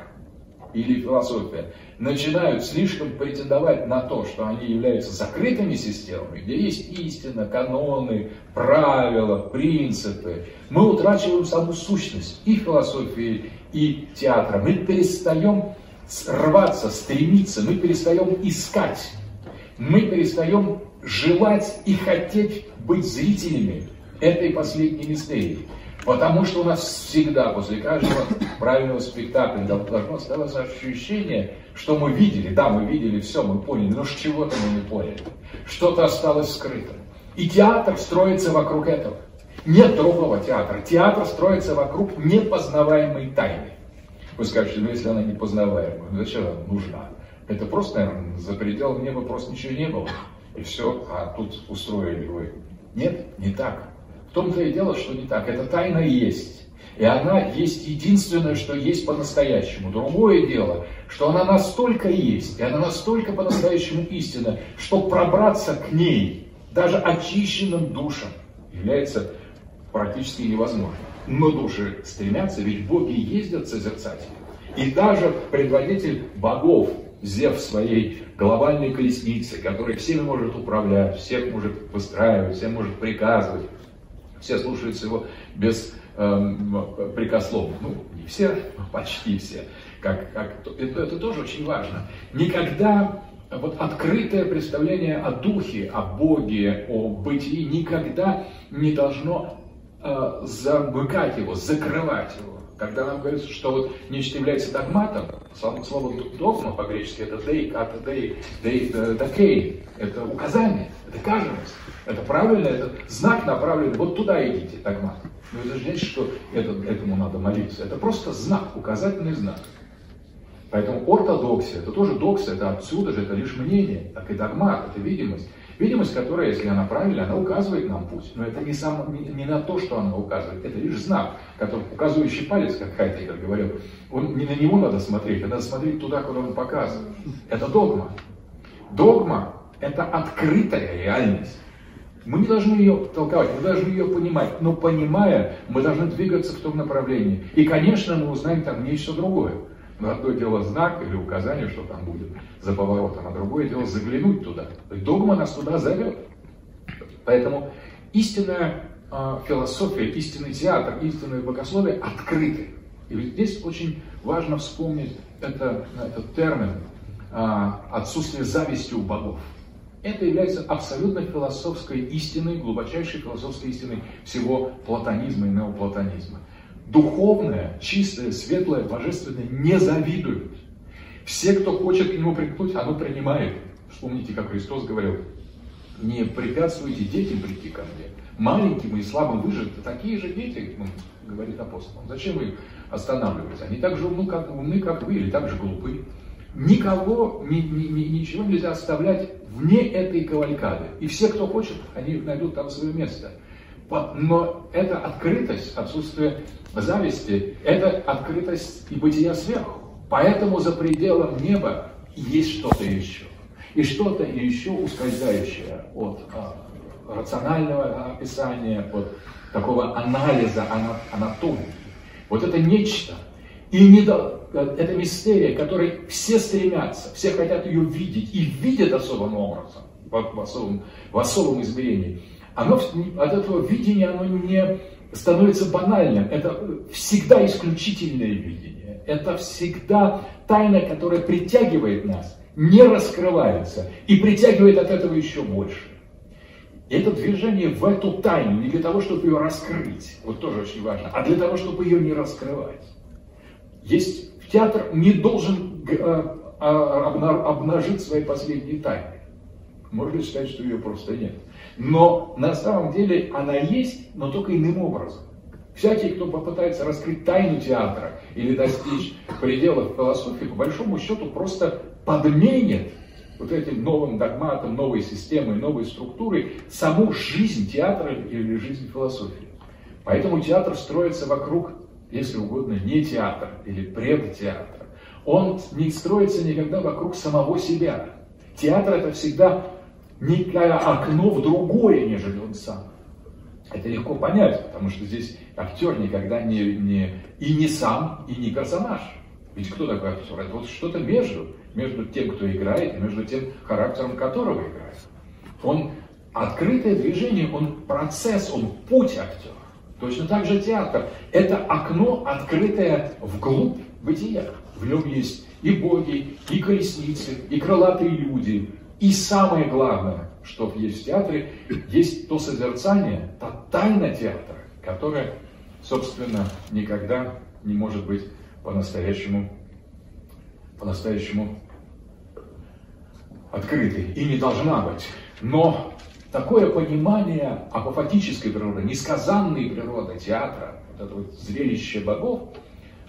или философия начинают слишком претендовать на то, что они являются закрытыми системами, где есть истина, каноны, правила, принципы, мы утрачиваем саму сущность и философии, и театра. Мы перестаем рваться, стремиться, мы перестаем искать, мы перестаем желать и хотеть быть зрителями этой последней мистерии. Потому что у нас всегда, после каждого правильного спектакля, должно оставаться ощущение, что мы видели. Да, мы видели все, мы поняли, но чего-то мы не поняли. Что-то осталось скрыто. И театр строится вокруг этого. Нет другого театра. Театр строится вокруг непознаваемой тайны. Вы скажете, ну если она непознаваемая, ну зачем она нужна? Это просто, наверное, за пределом неба просто ничего не было. И все, а тут устроили вы. Нет, не так. В том-то и дело, что не так. Эта тайна есть. И она есть единственное, что есть по-настоящему. Другое дело, что она настолько есть, и она настолько по-настоящему истина, что пробраться к ней даже очищенным душам является практически невозможно. Но души стремятся, ведь боги ездят созерцать. И даже предводитель богов, Зев своей глобальной колесницы, который всеми может управлять, всех может выстраивать, всем может приказывать, все слушаются его без эм, прикословно. Ну, не все, почти все. Как, как, это, это тоже очень важно. Никогда вот открытое представление о духе, о Боге, о бытии никогда не должно э, замыкать его, закрывать его. Когда нам говорится, что вот нечто является догматом, слово догма по-гречески это дей, ката дей, дей, дакей, это указание, это кажемость, это правильно, это знак направленный, вот туда идите, догмат. Но это же значит, что это, этому надо молиться. Это просто знак, указательный знак. Поэтому ортодоксия, это тоже доксия, это отсюда же, это лишь мнение, так и догмат, это видимость. Видимость, которая, если она правильная, она указывает нам путь. Но это не, сам, не, не на то, что она указывает, это лишь знак, который, указывающий палец, как Хайтекер говорил. Он, не на него надо смотреть, а надо смотреть туда, куда он показывает. Это догма. Догма – это открытая реальность. Мы не должны ее толковать, мы должны ее понимать. Но понимая, мы должны двигаться в том направлении. И, конечно, мы узнаем там нечто другое. Но одно дело знак или указание, что там будет за поворотом, а другое дело заглянуть туда. Догма нас туда зовет. Поэтому истинная э, философия, истинный театр, истинное богословие открыты. И здесь очень важно вспомнить это, этот термин э, отсутствие зависти у богов. Это является абсолютно философской истиной, глубочайшей философской истиной всего платонизма и неоплатонизма духовное, чистое, светлое, божественное не завидуют. Все, кто хочет к нему примкнуть, оно принимает. Вспомните, как Христос говорил, не препятствуйте детям прийти ко мне. Маленьким и слабым вы же такие же дети, говорит апостол. Зачем вы останавливаете? Они так же умны, как, умны, как вы, или так же глупы. Никого, ни, ни, ни, ничего нельзя оставлять вне этой кавалькады. И все, кто хочет, они найдут там свое место. Но эта открытость, отсутствие зависти, это открытость и бытия сверху. Поэтому за пределом неба есть что-то еще. И что-то еще ускользающее от а, рационального описания, от такого анализа анатомии. Вот это нечто. И не до, это мистерия, которой все стремятся, все хотят ее видеть и видят особым образом, в, в, особом, в особом измерении. Оно, от этого видения оно не становится банальным. Это всегда исключительное видение. Это всегда тайна, которая притягивает нас, не раскрывается и притягивает от этого еще больше. Это движение в эту тайну не для того, чтобы ее раскрыть, вот тоже очень важно, а для того, чтобы ее не раскрывать. Есть театр не должен э, а, обнажить свои последние тайны. Можно считать, что ее просто нет. Но на самом деле она есть, но только иным образом. Всякий, кто попытается раскрыть тайну театра или достичь пределов философии, по большому счету просто подменит вот этим новым догматом, новой системой, новой структурой саму жизнь театра или жизнь философии. Поэтому театр строится вокруг, если угодно, не театра или предтеатра. Он не строится никогда вокруг самого себя. Театр это всегда некое окно в другое, нежели он сам. Это легко понять, потому что здесь актер никогда не, не и не сам, и не персонаж. Ведь кто такой актер? Это вот что-то между, между тем, кто играет, и между тем характером которого играет. Он открытое движение, он процесс, он путь актера. Точно так же театр. Это окно, открытое вглубь бытия. В нем есть и боги, и колесницы, и крылатые люди, и самое главное, что есть в театре, есть то созерцание, та тайна театра, которая, собственно, никогда не может быть по-настоящему по-настоящему открытой и не должна быть. Но такое понимание апофатической природы, несказанной природы театра, вот это вот зрелище богов,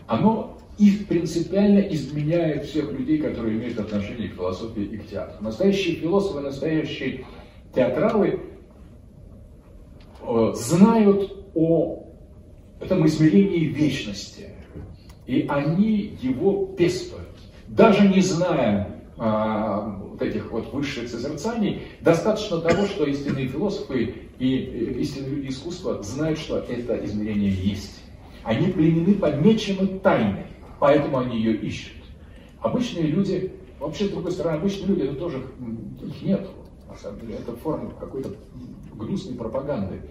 оно и принципиально изменяет всех людей, которые имеют отношение к философии и к театру. Настоящие философы, настоящие театралы э, знают о этом измерении вечности, и они его пестуют. Даже не зная а, вот этих вот высших созерцаний, достаточно того, что истинные философы и истинные люди искусства знают, что это измерение есть. Они пленены, помечены тайной, поэтому они ее ищут. Обычные люди, вообще, с другой стороны, обычные люди, это тоже, их нет, на самом деле, это форма какой-то гнусной пропаганды.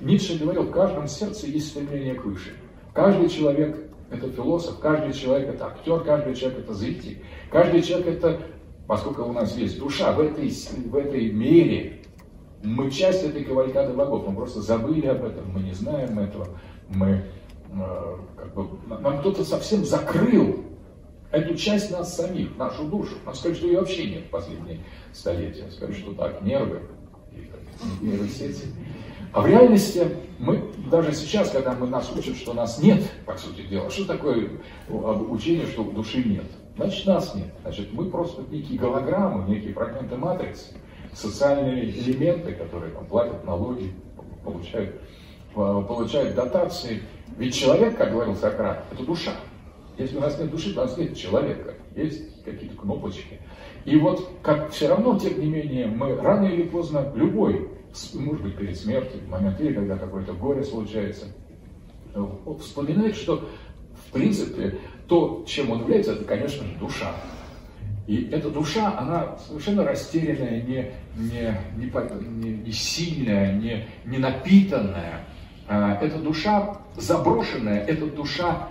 Ницше говорил, в каждом сердце есть стремление к выше. Каждый человек это философ, каждый человек это актер, каждый человек это зритель, каждый человек это, поскольку у нас есть душа, в этой, в этой мере мы часть этой кавалькады богов, мы просто забыли об этом, мы не знаем этого, мы как бы, нам кто-то совсем закрыл эту часть нас самих, нашу душу. Нам сказали, что ее вообще нет в последние столетия. Сказали, что так, нервы, нейросети. А в реальности мы даже сейчас, когда мы нас учат, что нас нет, по сути дела, что такое учение, что души нет? Значит, нас нет. Значит, мы просто некие голограммы, некие фрагменты матрицы, социальные элементы, которые там, платят налоги, получают, получают дотации. Ведь человек, как говорил Сократ, это душа. Если у нас нет души, то у нас нет человека. Есть какие-то кнопочки. И вот как все равно, тем не менее, мы рано или поздно, любой может быть, перед смертью, в момент или когда какое-то горе случается, вспоминает, что, в принципе, то, чем он является, это, конечно же, душа. И эта душа, она совершенно растерянная, не, не, не, не, сильная, не, не напитанная. А, эта душа заброшенная, эта душа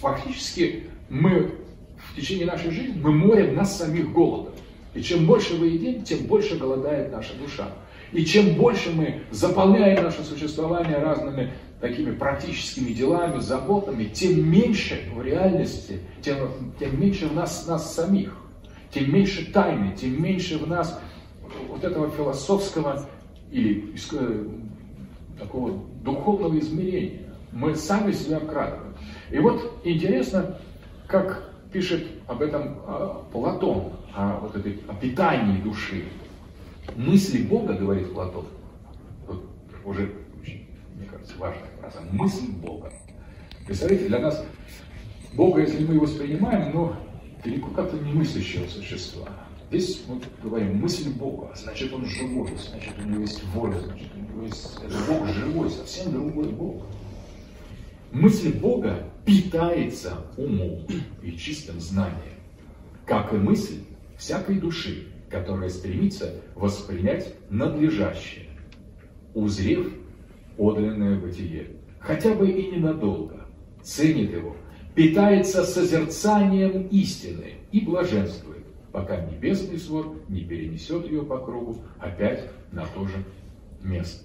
фактически мы в течение нашей жизни, мы морим нас самих голодом. И чем больше мы едим, тем больше голодает наша душа. И чем больше мы заполняем наше существование разными такими практическими делами, заботами, тем меньше в реальности, тем, тем меньше в нас, нас самих, тем меньше тайны, тем меньше в нас вот этого философского или такого духовного измерения. Мы сами себя обкрадываем. И вот интересно, как пишет об этом а, Платон, о вот этой о питании души. Мысли Бога, говорит Платон, вот уже мне кажется, важная фраза, мысль Бога. Представляете, для нас Бога, если мы его воспринимаем, но далеко как-то не мыслящего существа. Здесь мы говорим мысль Бога, значит он живой, значит у него есть воля, значит него есть это Бог живой, совсем другой Бог. Мысль Бога питается умом и чистым знанием, как и мысль всякой души, которая стремится воспринять надлежащее, узрев подлинное бытие, хотя бы и ненадолго, ценит его, питается созерцанием истины и блаженствует, пока небесный свод не перенесет ее по кругу опять на то же место.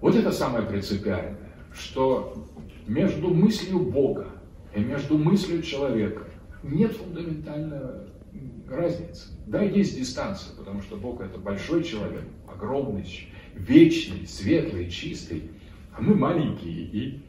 Вот это самое принципиальное, что между мыслью Бога и между мыслью человека нет фундаментальной разницы. Да, есть дистанция, потому что Бог это большой человек, огромный, вечный, светлый, чистый, а мы маленькие и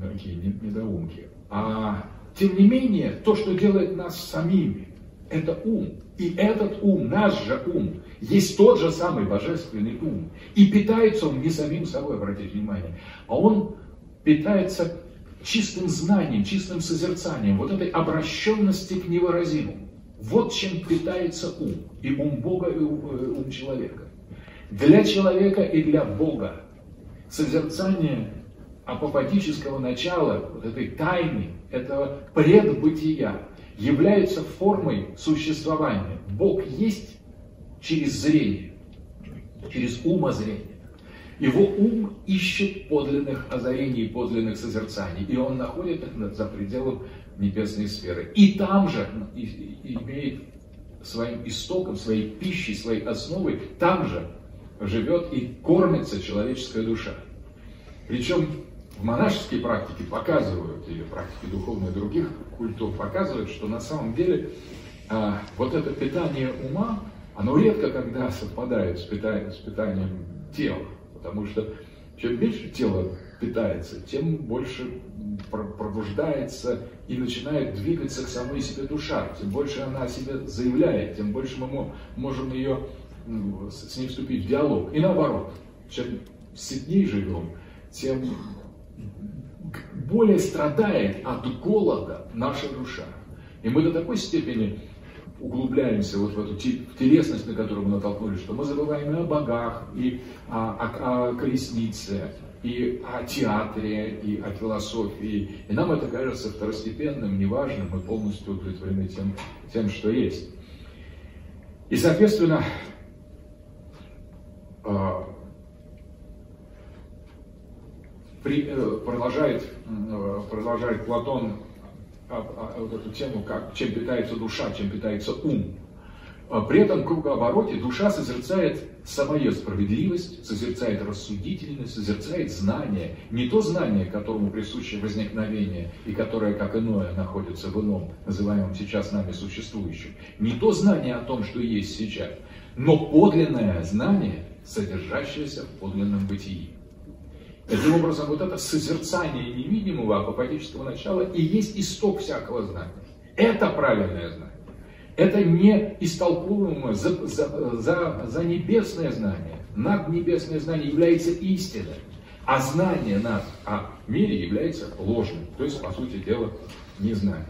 такие недоумки. А тем не менее, то, что делает нас самими, это ум. И этот ум, наш же ум, есть тот же самый божественный ум. И питается он не самим собой, обратите внимание, а он питается чистым знанием, чистым созерцанием, вот этой обращенности к невыразимому. Вот чем питается ум. И ум Бога, и ум человека. Для человека и для Бога созерцание апопатического начала, вот этой тайны, этого предбытия, является формой существования. Бог есть через зрение, через умозрение. Его ум ищет подлинных озарений, подлинных созерцаний, и он находит их за пределом небесной сферы. И там же имеет своим истоком, своей пищей, своей основой, там же живет и кормится человеческая душа. Причем в монашеской практике показывают, или практике духовной других культур показывают, что на самом деле а, вот это питание ума, оно редко когда совпадает с питанием, с питанием тела, потому что чем меньше тело питается, тем больше пробуждается и начинает двигаться к самой себе душа. Тем больше она о себе заявляет, тем больше мы можем ее, с ней вступить в диалог. И наоборот, чем сильнее живем, тем более страдает от голода наша душа. И мы до такой степени углубляемся вот в эту телесность, на которую мы натолкнулись, что мы забываем и о богах, и о, о, о колеснице, и о театре, и о философии. И нам это кажется второстепенным, неважным, мы полностью удовлетворены тем, тем что есть. И, соответственно, а, э, продолжает, э, продолжает Платон вот эту тему, как, чем питается душа, чем питается ум. А при этом кругообороте душа созерцает самое справедливость, созерцает рассудительность, созерцает знание. Не то знание, которому присуще возникновение и которое, как иное, находится в ином, называемом сейчас нами существующем. Не то знание о том, что есть сейчас, но подлинное знание, содержащееся в подлинном бытии. Таким образом, вот это созерцание невидимого апофатического начала и есть исток всякого знания. Это правильное знание. Это не истолкуемое за, за, за, за небесное знание. Наднебесное знание является истиной. А знание нас о мире является ложным. То есть, по сути дела, незнание.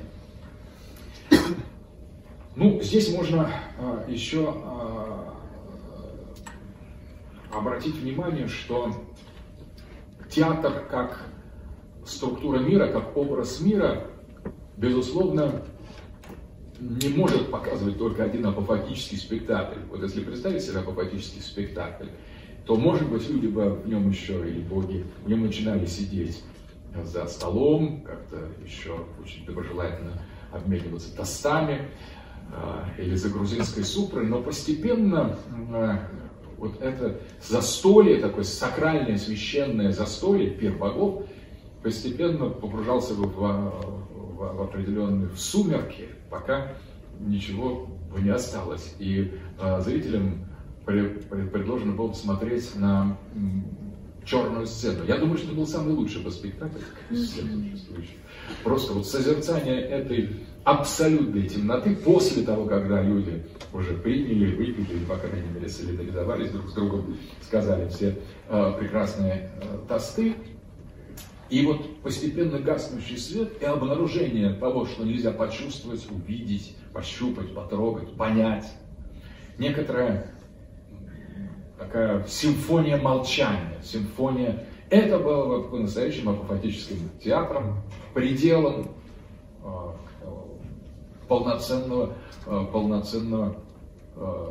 Ну, здесь можно а, еще а, обратить внимание, что театр как структура мира, как образ мира, безусловно, не может показывать только один апофатический спектакль. Вот если представить себе апофатический спектакль, то, может быть, люди бы в нем еще, или боги, в нем начинали сидеть за столом, как-то еще очень доброжелательно обмениваться тостами, а, или за грузинской супрой, но постепенно а, вот это застолье, такое сакральное, священное застолье, пир богов, постепенно погружался в, в, в, в определенные сумерки, пока ничего не осталось. И э, зрителям предложено было посмотреть на черную сцену. Я думаю, что это был самый лучший по всех существующих. Просто вот созерцание этой абсолютной темноты после того, когда люди уже приняли, выпили, или, по крайней мере, солидаризовались друг с другом, сказали все э, прекрасные э, тосты. И вот постепенно гаснущий свет и обнаружение того, что нельзя почувствовать, увидеть, пощупать, потрогать, понять. Некоторая такая симфония молчания, симфония. Это было вот по-настоящему апофатическим театром, пределом э, полноценного, э, полноценного э,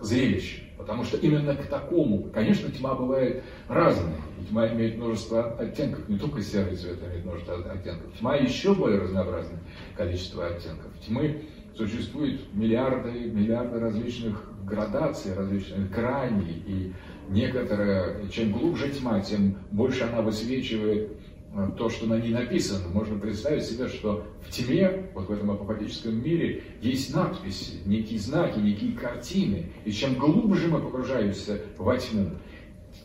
зрелища. Потому что именно к такому, конечно, тьма бывает разная. И тьма имеет множество оттенков, не только серый цвет имеет множество оттенков. Тьма еще более разнообразное количество оттенков. Тьмы существует миллиарды, миллиарды различных градаций, различных граней. И некоторые, чем глубже тьма, тем больше она высвечивает Э, то, что на ней написано. Можно представить себе, что в тьме, вот в этом апокалиптическом мире, есть надписи, некие знаки, некие картины. И чем глубже мы погружаемся во тьму,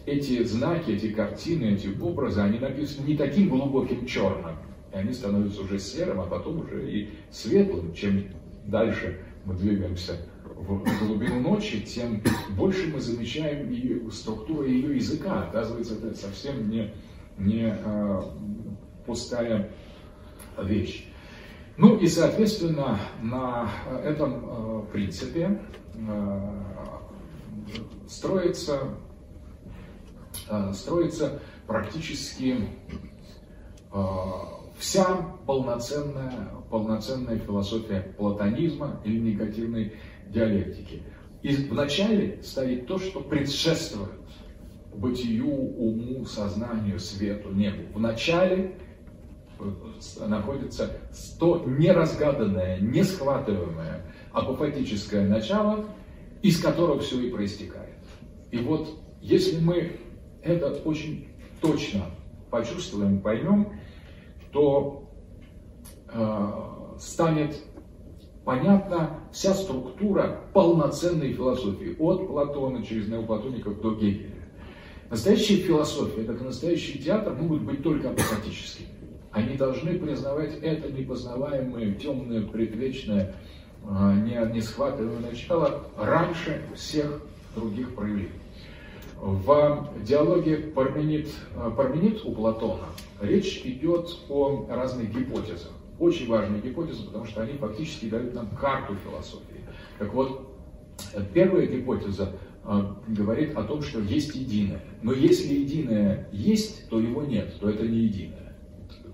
эти знаки, эти картины, эти образы, они написаны не таким глубоким черным, и они становятся уже серым, а потом уже и светлым. Чем дальше мы двигаемся в глубину ночи, тем больше мы замечаем ее, структуру ее языка. Оказывается, это совсем не не э, пустая вещь. Ну и, соответственно, на этом э, принципе э, строится, э, строится практически э, вся полноценная, полноценная философия платонизма или негативной диалектики. И вначале стоит то, что предшествует бытию, уму, сознанию, свету, небу. В начале э, находится то неразгаданное, несхватываемое апофатическое начало, из которого все и проистекает. И вот если мы это очень точно почувствуем, поймем, то э, станет понятна вся структура полноценной философии, от Платона через неоплатоников до Гегеля. Настоящая философия, как настоящий театр, могут быть только апокатическими. Они должны признавать это непознаваемое, темное, предвечное, а, не, не схватываемое начало раньше всех других проявлений. В диалоге Парменид, Парменид у Платона речь идет о разных гипотезах. Очень важные гипотезы, потому что они фактически дают нам карту философии. Так вот, первая гипотеза э, говорит о том, что есть единое. Но если единое есть, то его нет, то это не единое.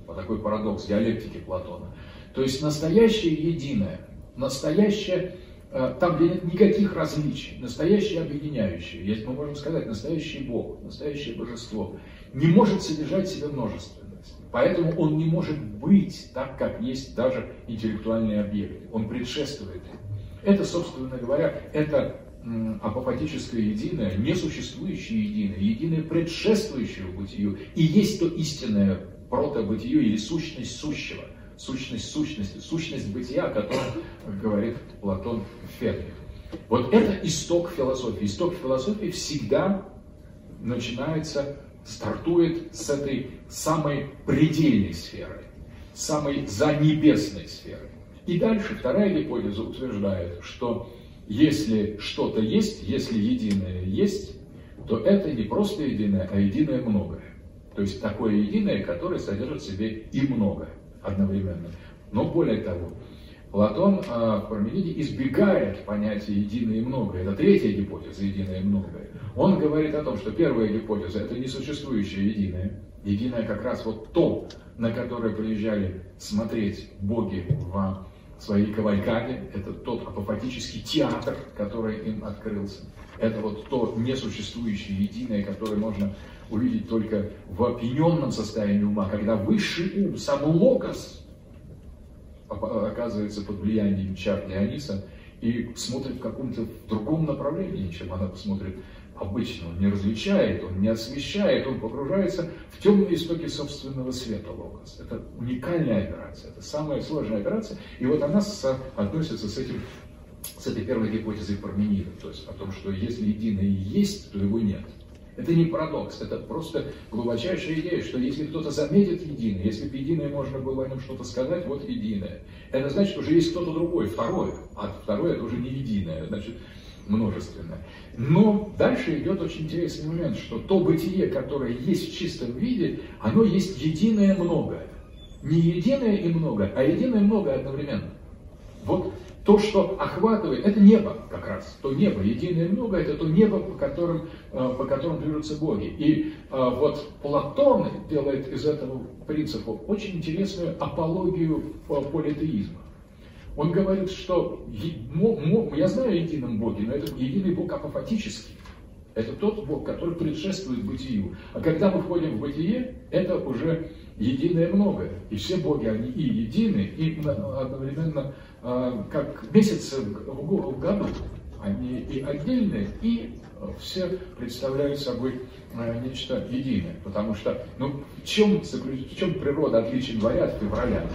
Такой парадокс диалектики Платона. То есть настоящее единое, настоящее Э, там, где нет никаких различий, настоящее объединяющее, если мы можем сказать, настоящий Бог, настоящее божество, не может содержать в себе множественность. Поэтому он не может быть так, как есть даже интеллектуальные объекты. Он предшествует. Это, собственно говоря, это апофатическое единое, несуществующее единое, единое предшествующее бытию, и есть то истинное протобытие или сущность сущего сущность сущности, сущность бытия, о котором говорит Платон в Федре. Вот это исток философии. Исток философии всегда начинается, стартует с этой самой предельной сферы, самой занебесной сферы. И дальше вторая гипотеза утверждает, что если что-то есть, если единое есть, то это не просто единое, а единое многое. То есть такое единое, которое содержит в себе и многое одновременно. Но более того, Платон а, в Пармениде избегает понятия единое и многое. Это третья гипотеза, единое и многое. Он говорит о том, что первая гипотеза – это несуществующее единое. Единое как раз вот то, на которое приезжали смотреть боги в своей кавалькаде. Это тот апофатический театр, который им открылся. Это вот то несуществующее единое, которое можно увидеть только в опьяненном состоянии ума, когда высший ум, сам логос, оказывается под влиянием чар Диониса и смотрит в каком-то другом направлении, чем она посмотрит обычно. Он не различает, он не освещает, он погружается в темные истоки собственного света логос. Это уникальная операция, это самая сложная операция, и вот она относится с этим с этой первой гипотезой Парменида, то есть о том, что если единое есть, то его нет. Это не парадокс, это просто глубочайшая идея, что если кто-то заметит единое, если бы единое можно было о нем что-то сказать, вот единое. Это значит, уже есть кто-то другой, второе. А второе это уже не единое, значит множественное. Но дальше идет очень интересный момент, что то бытие, которое есть в чистом виде, оно есть единое многое. Не единое и многое, а единое многое одновременно. Вот то, что охватывает, это небо как раз, то небо, единое много, это то небо, по которым, э, по которым движутся боги. И э, вот Платон делает из этого принципа очень интересную апологию политеизма. Он говорит, что я знаю о едином Боге, но это единый Бог апофатический. Это тот Бог, который предшествует бытию. А когда мы входим в бытие, это уже единое многое. И все боги, они и едины, и одновременно как месяцы в году. Они и отдельные, и все представляют собой а, нечто единое. Потому что, ну, в чем, в чем природа отличия января от февраля?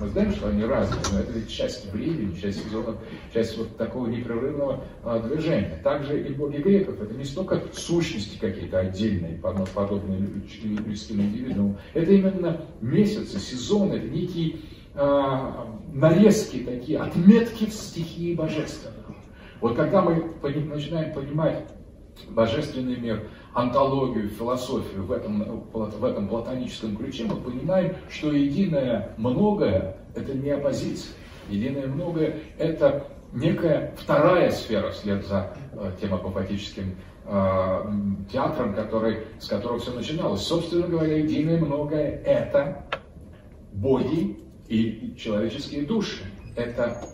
Мы знаем, что они разные, но это ведь часть времени, часть сезонов, часть вот такого непрерывного а, движения. Также и боги греков, это не столько сущности какие-то отдельные, подобные людским индивидуумам, это именно месяцы, сезоны, это некие а, нарезки такие, отметки в стихии божественного. Вот когда мы начинаем понимать божественный мир, антологию, философию в этом, в этом платоническом ключе, мы понимаем, что единое многое – это не оппозиция. Единое многое – это некая вторая сфера вслед за э, тем апофатическим э, театром, который, с которого все начиналось. Собственно говоря, единое многое – это боги и человеческие души. Это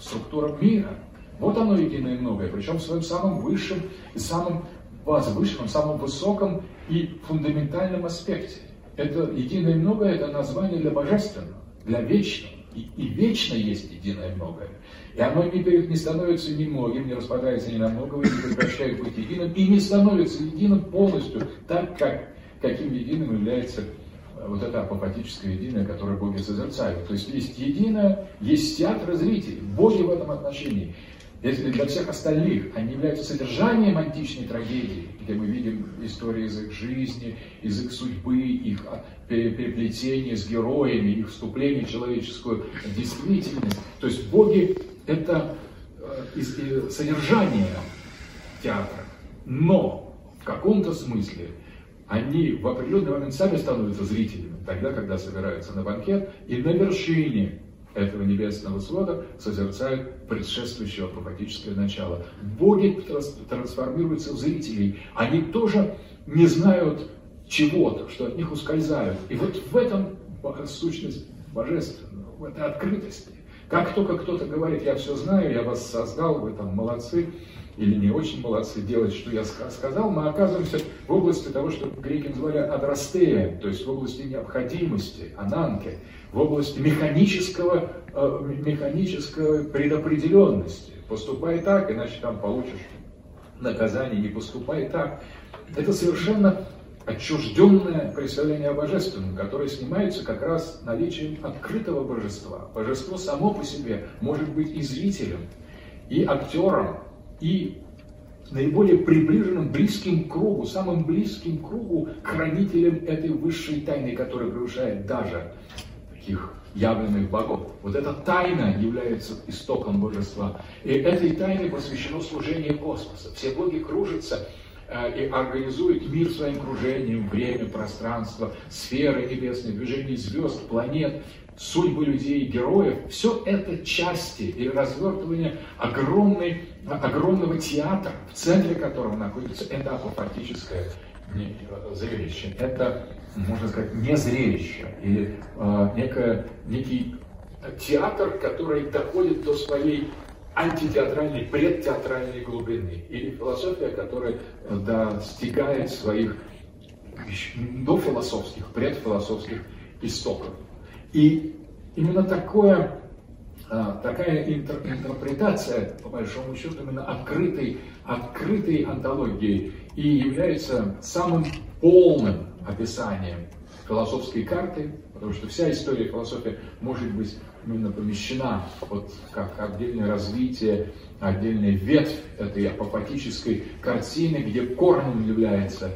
структура мира. Вот оно единое многое, причем в своем самом высшем и самом возвышенном, самом высоком и фундаментальном аспекте. Это единое многое, это название для божественного, для вечного. И, и вечно есть единое многое. И оно не, не становится ни многим, не распадается ни на многого, не прекращает быть единым, и не становится единым полностью так, как, каким единым является вот это апопатическое единое, которое боги созерцают. То есть есть единое, есть театр зрителей. Боги в этом отношении. Если для всех остальных они являются содержанием античной трагедии, где мы видим истории из их жизни, из их судьбы, их переплетения с героями, их вступление в человеческую действительность. То есть боги – это э, содержание театра. Но в каком-то смысле они в определенный момент сами становятся зрителями, тогда, когда собираются на банкет, и на вершине этого небесного свода созерцают предшествующее апопатическое начало. Боги трансформируются в зрителей. Они тоже не знают чего-то, что от них ускользают. И вот в этом сущность божественного, в этой открытости. Как только кто-то говорит, я все знаю, я вас создал, вы там молодцы, или не очень молодцы делать, что я сказал, мы оказываемся в области того, что греки называли адрастея, то есть в области необходимости, ананки, в области механического, э, механической предопределенности. Поступай так, иначе там получишь наказание, не поступай так. Это совершенно отчужденное представление о божественном, которое снимается как раз наличием открытого божества. Божество само по себе может быть и зрителем, и актером, и наиболее приближенным, близким кругу, самым близким кругу хранителем этой высшей тайны, которая превышает даже таких явленных богов. Вот эта тайна является истоком божества. И этой тайне посвящено служение космоса. Все боги кружатся э, и организуют мир своим кружением, время, пространство, сферы небесные, движение звезд, планет, судьбы людей, героев. Все это части и развертывание огромной, огромного театра, в центре которого находится это апофатическое зрелище. Это можно сказать, не зрелище, или э, некое, некий театр, который доходит до своей антитеатральной, предтеатральной глубины, или философия, которая э, достигает своих до философских, предфилософских истоков. И именно такое, а, такая интерпретация, по большому счету, именно открытой, открытой антологии и является самым полным описанием философской карты, потому что вся история философии может быть именно помещена вот как отдельное развитие, отдельная ветвь этой апопатической картины, где корнем является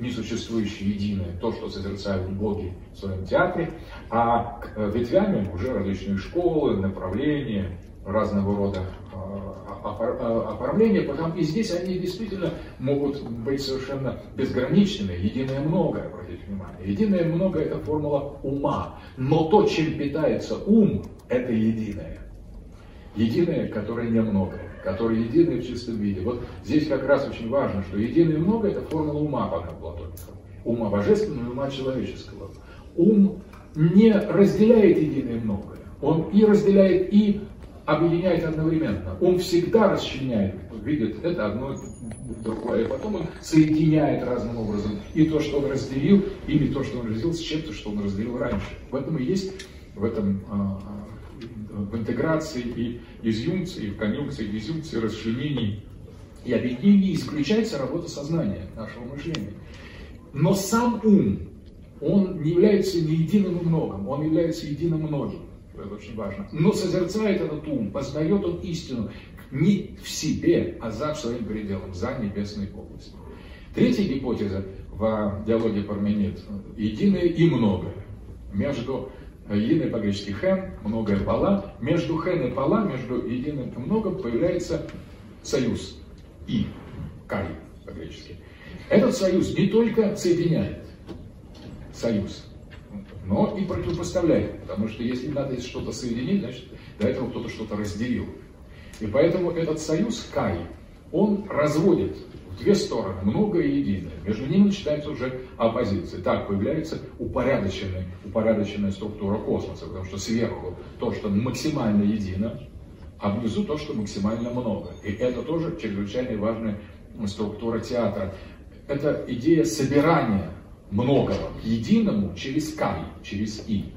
несуществующее единое, то, что созерцают боги в своем театре, а ветвями уже различные школы, направления, разного рода оформления, потому и здесь они действительно могут быть совершенно безграничными. Единое многое, обратите внимание. Единое многое – это формула ума. Но то, чем питается ум, это единое. Единое, которое не многое, которое единое в чистом виде. Вот здесь как раз очень важно, что единое многое – это формула ума, пока Платоников. Ума божественного и ума человеческого. Ум не разделяет единое многое. Он и разделяет и объединяет одновременно. Он всегда расчленяет, видит это одно другое, и потом он соединяет разным образом и то, что он разделил, или то, что он разделил с чем-то, что он разделил раньше. В этом и есть, в этом а, в интеграции и изюмции, в конъюнкции, дизюнкции, расчленении и объединении исключается работа сознания, нашего мышления. Но сам ум, он не является не единым и многим, он является единым многим это очень важно. Но созерцает этот ум, познает он истину не в себе, а за своим пределом, за небесной областью. Третья гипотеза в диалоге Парменид – единое и многое. Между единое по-гречески хен, многое пала, между хен и пала, между единым и многом появляется союз и, кай по-гречески. Этот союз не только соединяет, союз, но и противопоставляет, потому что если надо что-то соединить, значит, до этого кто-то что-то разделил. И поэтому этот союз Кай, он разводит две стороны многое и единое. Между ними начинается уже оппозиция. Так появляется упорядоченная, упорядоченная структура космоса, потому что сверху то, что максимально едино, а внизу то, что максимально много. И это тоже чрезвычайно важная структура театра. Это идея собирания многого к единому через кай, через и.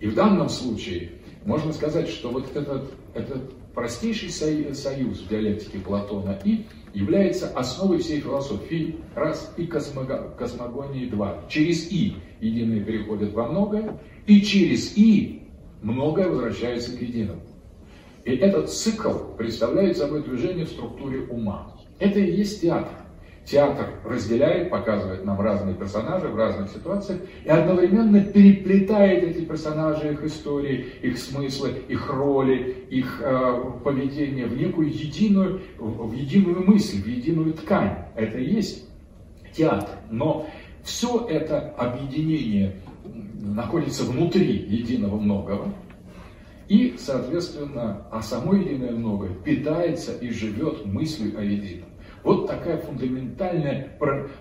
И в данном случае можно сказать, что вот этот, этот простейший союз в диалектике Платона и является основой всей философии, раз, и космого, космогонии, два. Через «и» единое переходит во многое, и через «и» многое возвращается к единому. И этот цикл представляет собой движение в структуре ума. Это и есть театр. Театр разделяет, показывает нам разные персонажи в разных ситуациях и одновременно переплетает эти персонажи, их истории, их смыслы, их роли, их э, поведение в некую единую, в единую мысль, в единую ткань. Это и есть театр. Но все это объединение находится внутри единого многого, и, соответственно, а само единое многое питается и живет мыслью о едином. Вот такая фундаментальная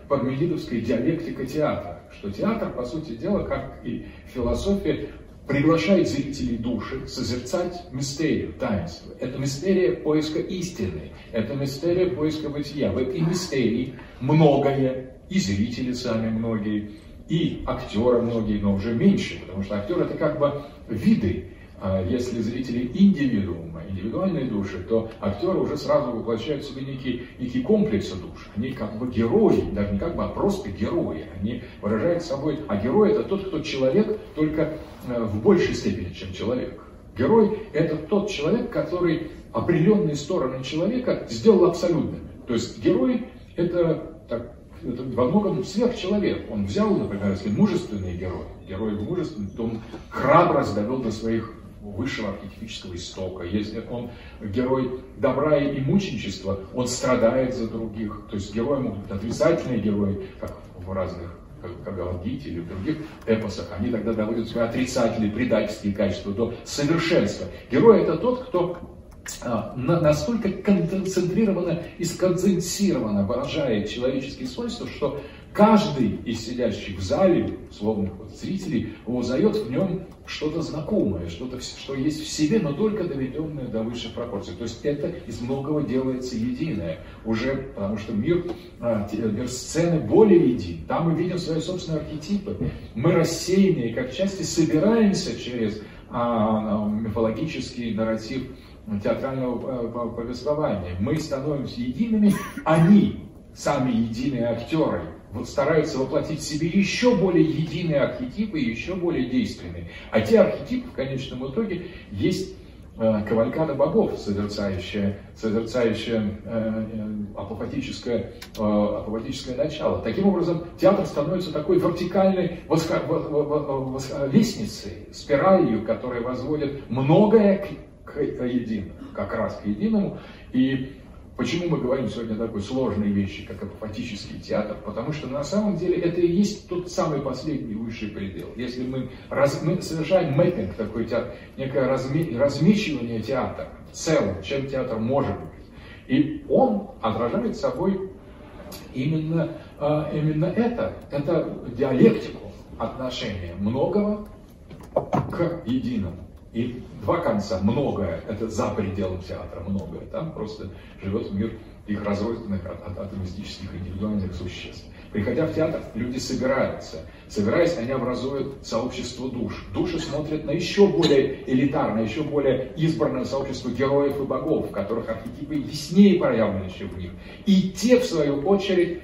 пармелидовская диалектика театра, что театр, по сути дела, как и философия, приглашает зрителей души созерцать мистерию, таинство. Это мистерия поиска истины, это мистерия поиска бытия. В этой мистерии многое, и зрители сами многие, и актеры многие, но уже меньше, потому что актер это как бы виды если зрители индивидуума, индивидуальные души, то актеры уже сразу воплощают в себе некие, некие комплексы душ. Они как бы герои, даже не как бы, а просто герои. Они выражают собой, а герой это тот, кто человек, только э, в большей степени, чем человек. Герой это тот человек, который определенные стороны человека сделал абсолютными. То есть герой это, так, это во многом сверхчеловек. Он взял, например, если мужественный герой, герой мужественный, то он храбрость довел до своих высшего архетипического истока. Если он герой добра и мученичества, он страдает за других. То есть герои могут быть отрицательные герои, как в разных как, как Галагите или в других эпосах, они тогда доводят свои отрицательные, предательские качества до совершенства. Герой это тот, кто а, настолько концентрированно и сконденсированно выражает человеческие свойства, что Каждый из сидящих в зале, словных вот зрителей, узнает в нем что-то знакомое, что-то, что есть в себе, но только доведенное до высшей пропорции. То есть это из многого делается единое. Уже потому что мир, а, мир сцены более един. Там мы видим свои собственные архетипы. Мы рассеянные, как части, собираемся через а, а мифологический нарратив театрального а, повествования. Мы становимся едиными, они сами единые актеры вот стараются воплотить в себе еще более единые архетипы, еще более действенные. А те архетипы в конечном итоге есть э, кавалькада богов, созерцающая, созерцающая э, э апофатическое, э, апофатическое начало. Таким образом, театр становится такой вертикальной восхо, восхо, лестницей, спиралью, которая возводит многое к, к единому, как раз к единому. И Почему мы говорим сегодня о такой сложной вещи, как апофатический театр? Потому что на самом деле это и есть тот самый последний высший предел. Если мы, раз, мы совершаем мэппинг, такой театр, некое разме, размечивание театра, целым, чем театр может быть, и он отражает собой именно, а, именно это, это диалектику отношения многого к единому. И два конца, многое, это за пределом театра, многое. Там просто живет мир их разрозненных от, атомистических индивидуальных существ. Приходя в театр, люди собираются. Собираясь, они образуют сообщество душ. Души смотрят на еще более элитарное, еще более избранное сообщество героев и богов, в которых архетипы яснее проявлены, чем в них. И те, в свою очередь,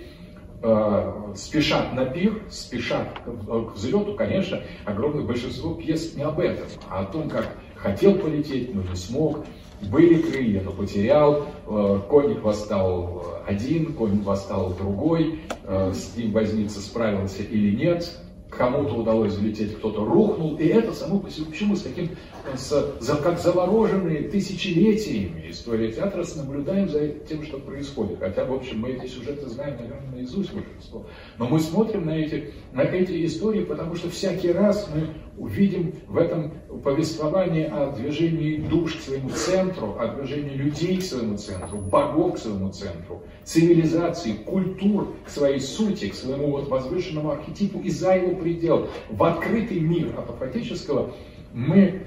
спешат на пир, спешат к взлету, конечно, огромное большинство пьес не об этом, а о том, как хотел полететь, но не смог, были крылья, но потерял, э, конник восстал один, конник восстал другой, э, с ним возница справился или нет, кому-то удалось взлететь, кто-то рухнул, и это само по себе, почему с таким, с, за, как завороженные тысячелетиями история театра, наблюдаем за тем, что происходит. Хотя, в общем, мы эти сюжеты знаем, наверное, наизусть большинство. Но мы смотрим на эти, на эти истории, потому что всякий раз мы увидим в этом повествовании о движении душ к своему центру, о движении людей к своему центру, богов к своему центру, цивилизации, культур к своей сути, к своему вот возвышенному архетипу и за его предел. В открытый мир апофатического мы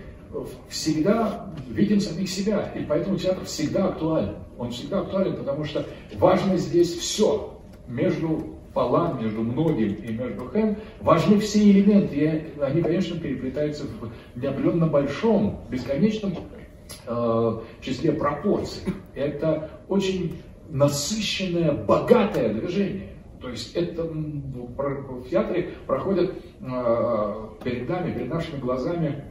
всегда видим самих себя, и поэтому театр всегда актуален. Он всегда актуален, потому что важно здесь все между полам, между многим и между хэм, важны все элементы, и они, конечно, переплетаются в неопределенно большом, бесконечном э, числе пропорций. Это очень насыщенное, богатое движение. То есть это в театре проходят а, перед нами, перед нашими глазами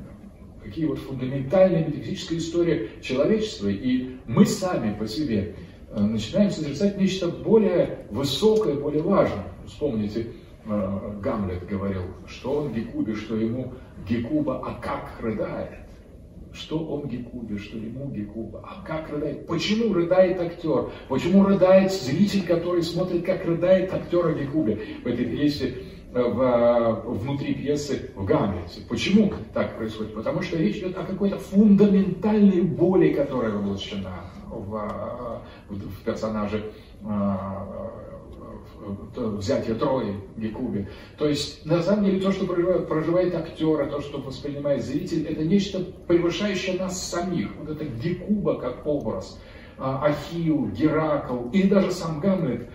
какие вот фундаментальные метафизические истории человечества. И мы сами по себе э, начинаем созерцать нечто более высокое, более важное. Вспомните, э, Гамлет говорил, что он Гекубе, что ему Гекуба, а как рыдает. Что он Гекубе, что ему Гекуба, а как рыдает. Почему рыдает актер? Почему рыдает зритель, который смотрит, как рыдает актер Гекубе в этой пьесе в, внутри пьесы в Гамлете. Почему так происходит? Потому что речь идет о какой-то фундаментальной боли, которая воплощена в, в персонаже а, взятие Трои Гекубе. То есть, на самом деле, то, что проживает, проживает актер, а то, что воспринимает зритель, это нечто превышающее нас самих. Вот это Гекуба как образ, а, Ахилл, Геракл или даже сам Гамлет –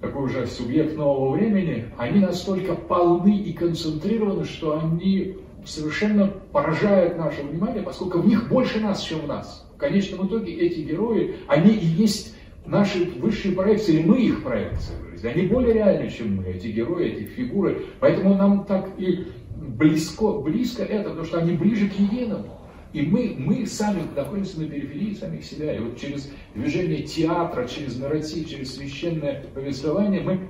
такой уже субъект нового времени, они настолько полны и концентрированы, что они совершенно поражают наше внимание, поскольку в них больше нас, чем в нас. В конечном итоге эти герои, они и есть наши высшие проекции, или мы их проекции. Они более реальны, чем мы, эти герои, эти фигуры. Поэтому нам так и близко, близко это, потому что они ближе к единому. И мы, мы сами находимся на периферии самих себя. И вот через движение театра, через нарратив, через священное повествование мы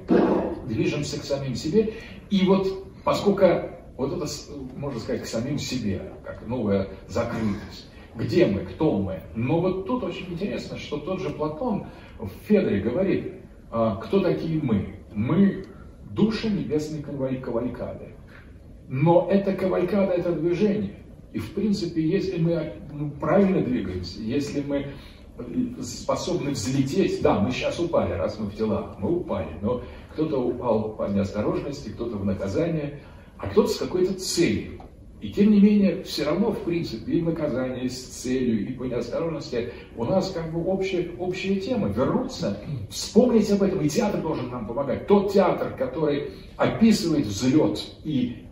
движемся к самим себе. И вот поскольку вот это, можно сказать, к самим себе, как новая закрытость. Где мы, кто мы? Но вот тут очень интересно, что тот же Платон в Федоре говорит, «А, кто такие мы? Мы души небесной кавалькады. Но это кавалькада, это движение. И в принципе, если мы ну, правильно двигаемся, если мы э, способны взлететь, да, мы сейчас упали, раз мы в телах, мы упали, но кто-то упал по неосторожности, кто-то в наказание, а кто-то с какой-то целью. И тем не менее, все равно, в принципе, и наказание, и с целью, и по неосторожности у нас как бы общая, общая тема. Вернуться, вспомнить об этом, и театр должен нам помогать. Тот театр, который описывает взлет и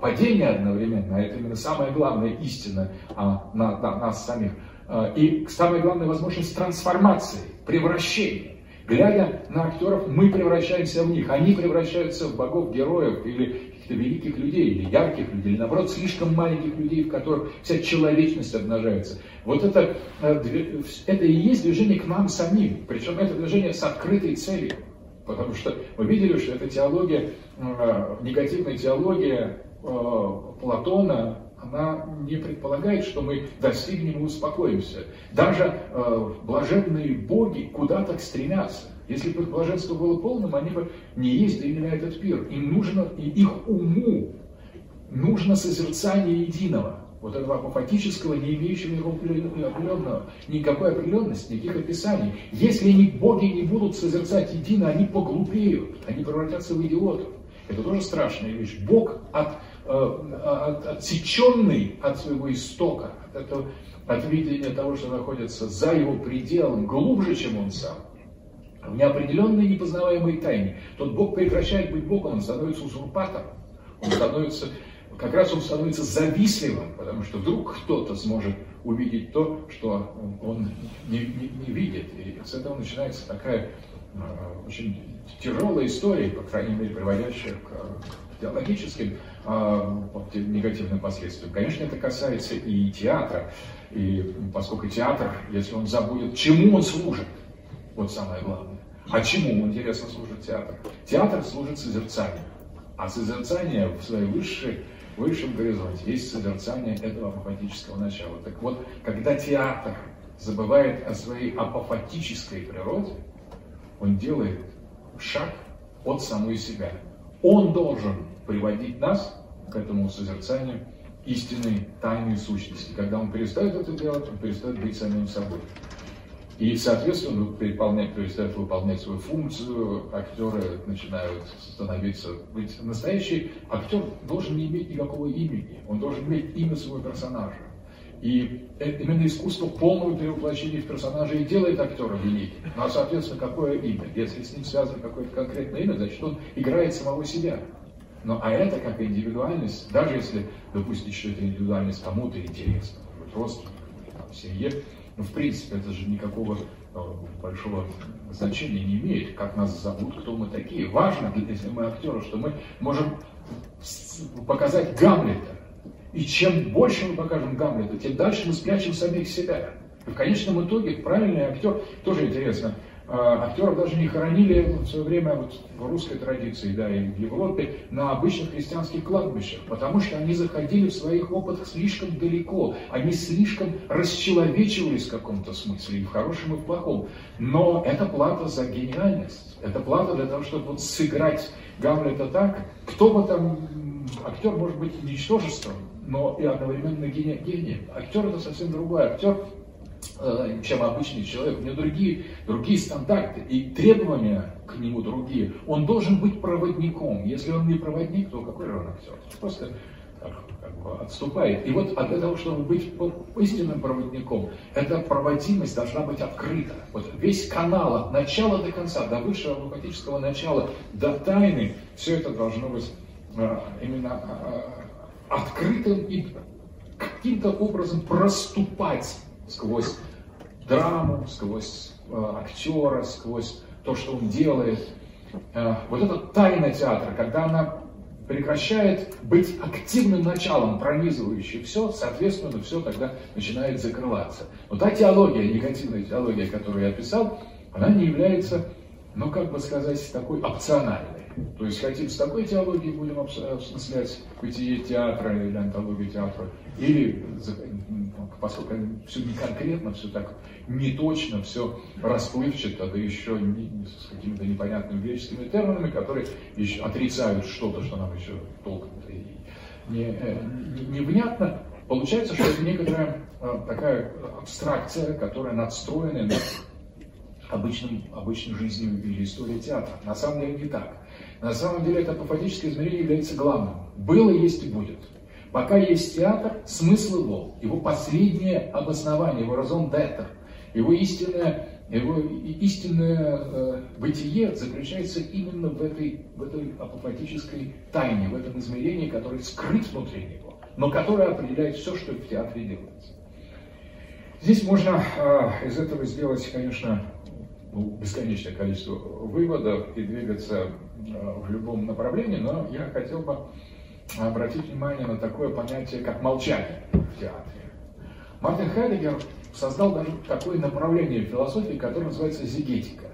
падение одновременно, это именно самая главная истина а, на, на нас самих. Э, и самая главная возможность трансформации, превращения. Глядя на актеров, мы превращаемся в них, они превращаются в богов, героев или каких-то великих людей, или ярких людей, или наоборот, слишком маленьких людей, в которых вся человечность обнажается. Вот это, э, это и есть движение к нам самим, причем это движение с открытой целью. Потому что мы видели, что эта теология, э, негативная теология э, Платона, она не предполагает, что мы достигнем и успокоимся. Даже э, блаженные боги куда-то стремятся. Если бы блаженство было полным, они бы не ездили на этот пир. Им нужно, и их уму нужно созерцание единого вот этого апофатического, не имеющего никакого определенного, никакой определенности, никаких описаний. Если они, боги не будут созерцать едино, они поглупеют, они превратятся в идиотов. Это тоже страшная вещь. Бог от, э, от, отсеченный от своего истока, от, этого, от видения того, что находится за его пределом, глубже, чем он сам, в неопределенной непознаваемой тайне. Тот Бог прекращает быть Богом, он становится узурпатором, он становится как раз он становится завистливым, потому что вдруг кто-то сможет увидеть то, что он не, не, не видит. И с этого начинается такая э, очень тяжелая история, по крайней мере, приводящая к, к теологическим э, негативным последствиям. Конечно, это касается и театра, и поскольку театр, если он забудет, чему он служит, вот самое главное. А чему, интересно, служит театр? Театр служит созерцанию. А созерцание в своей высшей высшем горизонте есть созерцание этого апофатического начала. Так вот, когда театр забывает о своей апофатической природе, он делает шаг от самой себя. Он должен приводить нас к этому созерцанию истинной тайной сущности. Когда он перестает это делать, он перестает быть самим собой. И, соответственно, переполнять, перестают выполнять свою функцию, актеры начинают становиться... Ведь настоящий актер должен не иметь никакого имени, он должен иметь имя своего персонажа. И именно искусство полного перевоплощения в персонажа и делает актера великим. Ну а, соответственно, какое имя? Если с ним связано какое-то конкретное имя, значит, он играет самого себя. Но а это как индивидуальность, даже если допустить, что эта индивидуальность кому-то интересна, может родственникам, семье, ну, в принципе, это же никакого большого значения не имеет, как нас зовут, кто мы такие. Важно, если мы актеры, что мы можем показать Гамлета. И чем больше мы покажем Гамлета, тем дальше мы спрячем самих себя. И в конечном итоге правильный актер, тоже интересно, актеров даже не хоронили в свое время вот, в русской традиции, да, и в Европе, на обычных христианских кладбищах, потому что они заходили в своих опытах слишком далеко, они слишком расчеловечивались в каком-то смысле, и в хорошем, и в плохом. Но это плата за гениальность, это плата для того, чтобы вот сыграть Гамлета так, кто бы там, актер может быть ничтожеством, но и одновременно гением. Актер это совсем другой. Актер чем обычный человек. У него другие, другие стандарты и требования к нему другие. Он должен быть проводником. Если он не проводник, то какой же он актер? Просто как бы отступает. И вот от того, чтобы быть истинным проводником, эта проводимость должна быть открыта. Вот весь канал от начала до конца, до высшего апокатического начала, до тайны, все это должно быть а, именно а, открытым и каким-то образом проступать сквозь драму, сквозь э, актера, сквозь то, что он делает. Э, вот это тайна театра, когда она прекращает быть активным началом, пронизывающим все, соответственно, все тогда начинает закрываться. Но та теология, негативная теология, которую я описал, она не является, ну, как бы сказать, такой опциональной. То есть хотим с такой теологией будем осмыслять бытие театра или антологию театра, или поскольку все не конкретно, все так не точно, все расплывчато, да еще не, с какими-то непонятными греческими терминами, которые еще отрицают что-то, что нам еще толком не, э, не. Получается, что это некоторая э, такая абстракция, которая надстроена над обычным, обычной жизнью или историей театра. На самом деле не так. На самом деле это апофатическое измерение является главным. Было, есть и будет. Пока есть театр, смысл его, его последнее обоснование, его разум детер, его истинное, его истинное э, бытие заключается именно в этой, в этой апофатической тайне, в этом измерении, которое скрыт внутри него, но которое определяет все, что в театре делается. Здесь можно э, из этого сделать, конечно, ну, бесконечное количество выводов и двигаться э, в любом направлении, но я хотел бы обратить внимание на такое понятие, как молчание в театре. Мартин Хайдегер создал даже такое направление в философии, которое называется зигетика.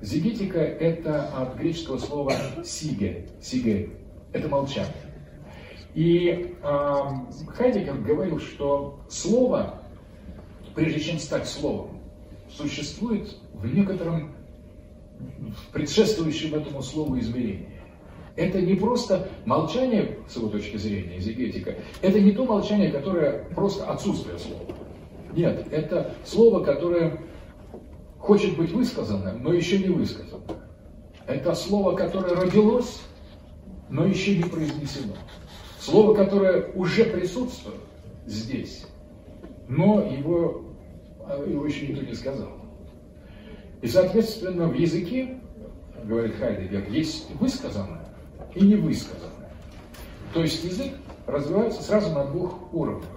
Зигетика – это от греческого слова «сиге», «сиге» – это молчание. И э, Хайдегер говорил, что слово, прежде чем стать словом, существует в некотором предшествующем этому слову измерении. Это не просто молчание, с его точки зрения, изегетика, это не то молчание, которое просто отсутствие слова. Нет, это слово, которое хочет быть высказанным, но еще не высказано. Это слово, которое родилось, но еще не произнесено. Слово, которое уже присутствует здесь, но его, его еще никто не сказал. И, соответственно, в языке, говорит Хайдегер, есть высказанное, и невысказанное. То есть язык развивается сразу на двух уровнях.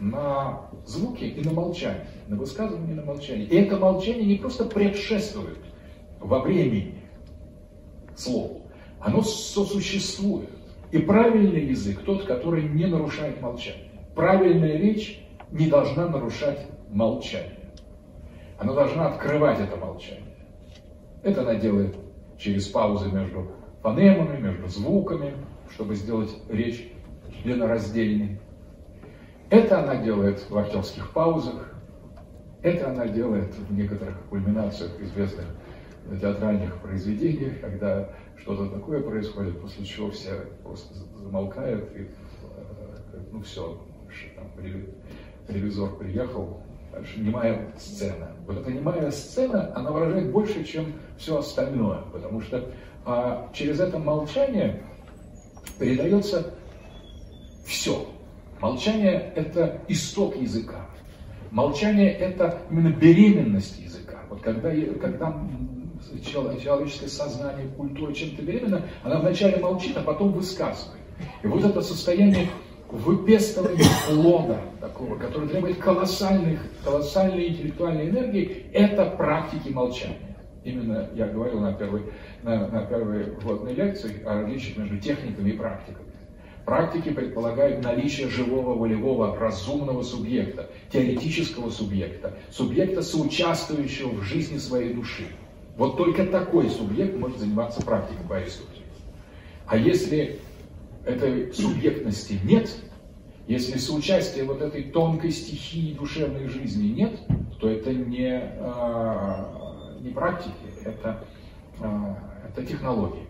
На звуки и на молчание. На высказывание и на молчание. И это молчание не просто предшествует во времени слову. Оно сосуществует. И правильный язык тот, который не нарушает молчание. Правильная речь не должна нарушать молчание. Она должна открывать это молчание. Это она делает через паузы между фонемами, между звуками, чтобы сделать речь членораздельной. Это она делает в актерских паузах, это она делает в некоторых кульминациях известных театральных произведениях, когда что-то такое происходит, после чего все просто замолкают и э, ну все, там, ревизор приехал, немая сцена. Вот эта немая сцена, она выражает больше, чем все остальное, потому что а через это молчание передается все. Молчание – это исток языка. Молчание – это именно беременность языка. Вот когда, когда человеческое сознание, культура чем-то беременна, она вначале молчит, а потом высказывает. И вот это состояние выпестывание плода такого, который требует колоссальных, колоссальной интеллектуальной энергии, это практики молчания. Именно я говорил на первой, на, на первой вводной лекции о различиях между техниками и практиками. Практики предполагают наличие живого, волевого, разумного субъекта, теоретического субъекта, субъекта, соучаствующего в жизни своей души. Вот только такой субъект может заниматься практикой по Аристотелю. А если этой субъектности нет, если соучастия вот этой тонкой стихии душевной жизни нет, то это не, а, не практики, это, а, это технологии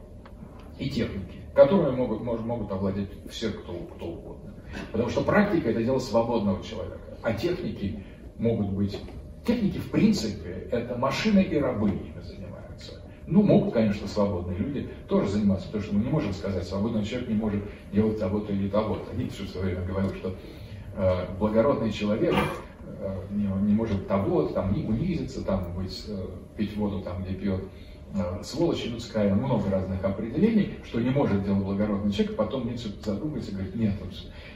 и техники, которые могут, могут, могут овладеть все, кто, кто угодно. Потому что практика это дело свободного человека, а техники могут быть... Техники, в принципе, это машины и рабы ими занимаются. Ну, могут, конечно, свободные люди тоже заниматься, потому что мы не можем сказать, свободный человек не может делать того-то или того-то. Ницше в свое время говорил, что э, благородный человек э, не, не может того, там, не унизиться, там, быть, э, пить воду там, где пьет Э, сволочь людская, много разных определений, что не может делать благородный человек, потом Ницше задумается и говорит, нет,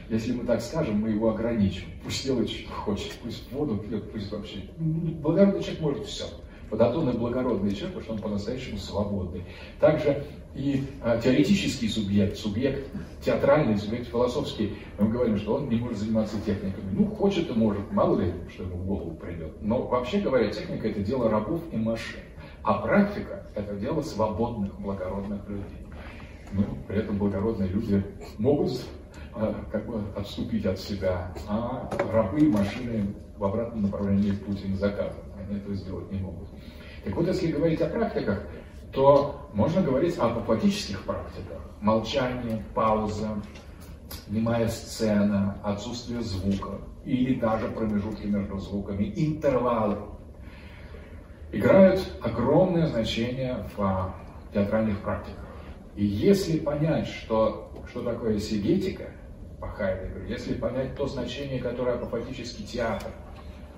если мы так скажем, мы его ограничим. Пусть делает, что хочет, пусть воду пьет, пусть вообще. Благородный человек может все. Подотонный благородный человек, потому что он по-настоящему свободный. Также и а, теоретический субъект, субъект театральный, субъект философский, мы говорим, что он не может заниматься техниками. Ну, хочет и может, мало ли, что ему в голову придет. Но вообще говоря, техника это дело рабов и машин. А практика – это дело свободных, благородных людей. Ну, при этом благородные люди могут э, как бы отступить от себя, а рабы и машины в обратном направлении пути не заказаны. Они этого сделать не могут. Так вот, если говорить о практиках, то можно говорить о апофатических практиках. Молчание, пауза, немая сцена, отсутствие звука или даже промежутки между звуками, интервалы играют огромное значение в театральных практиках. И если понять, что, что такое сигетика по Хайдегеру, если понять то значение, которое апофатический театр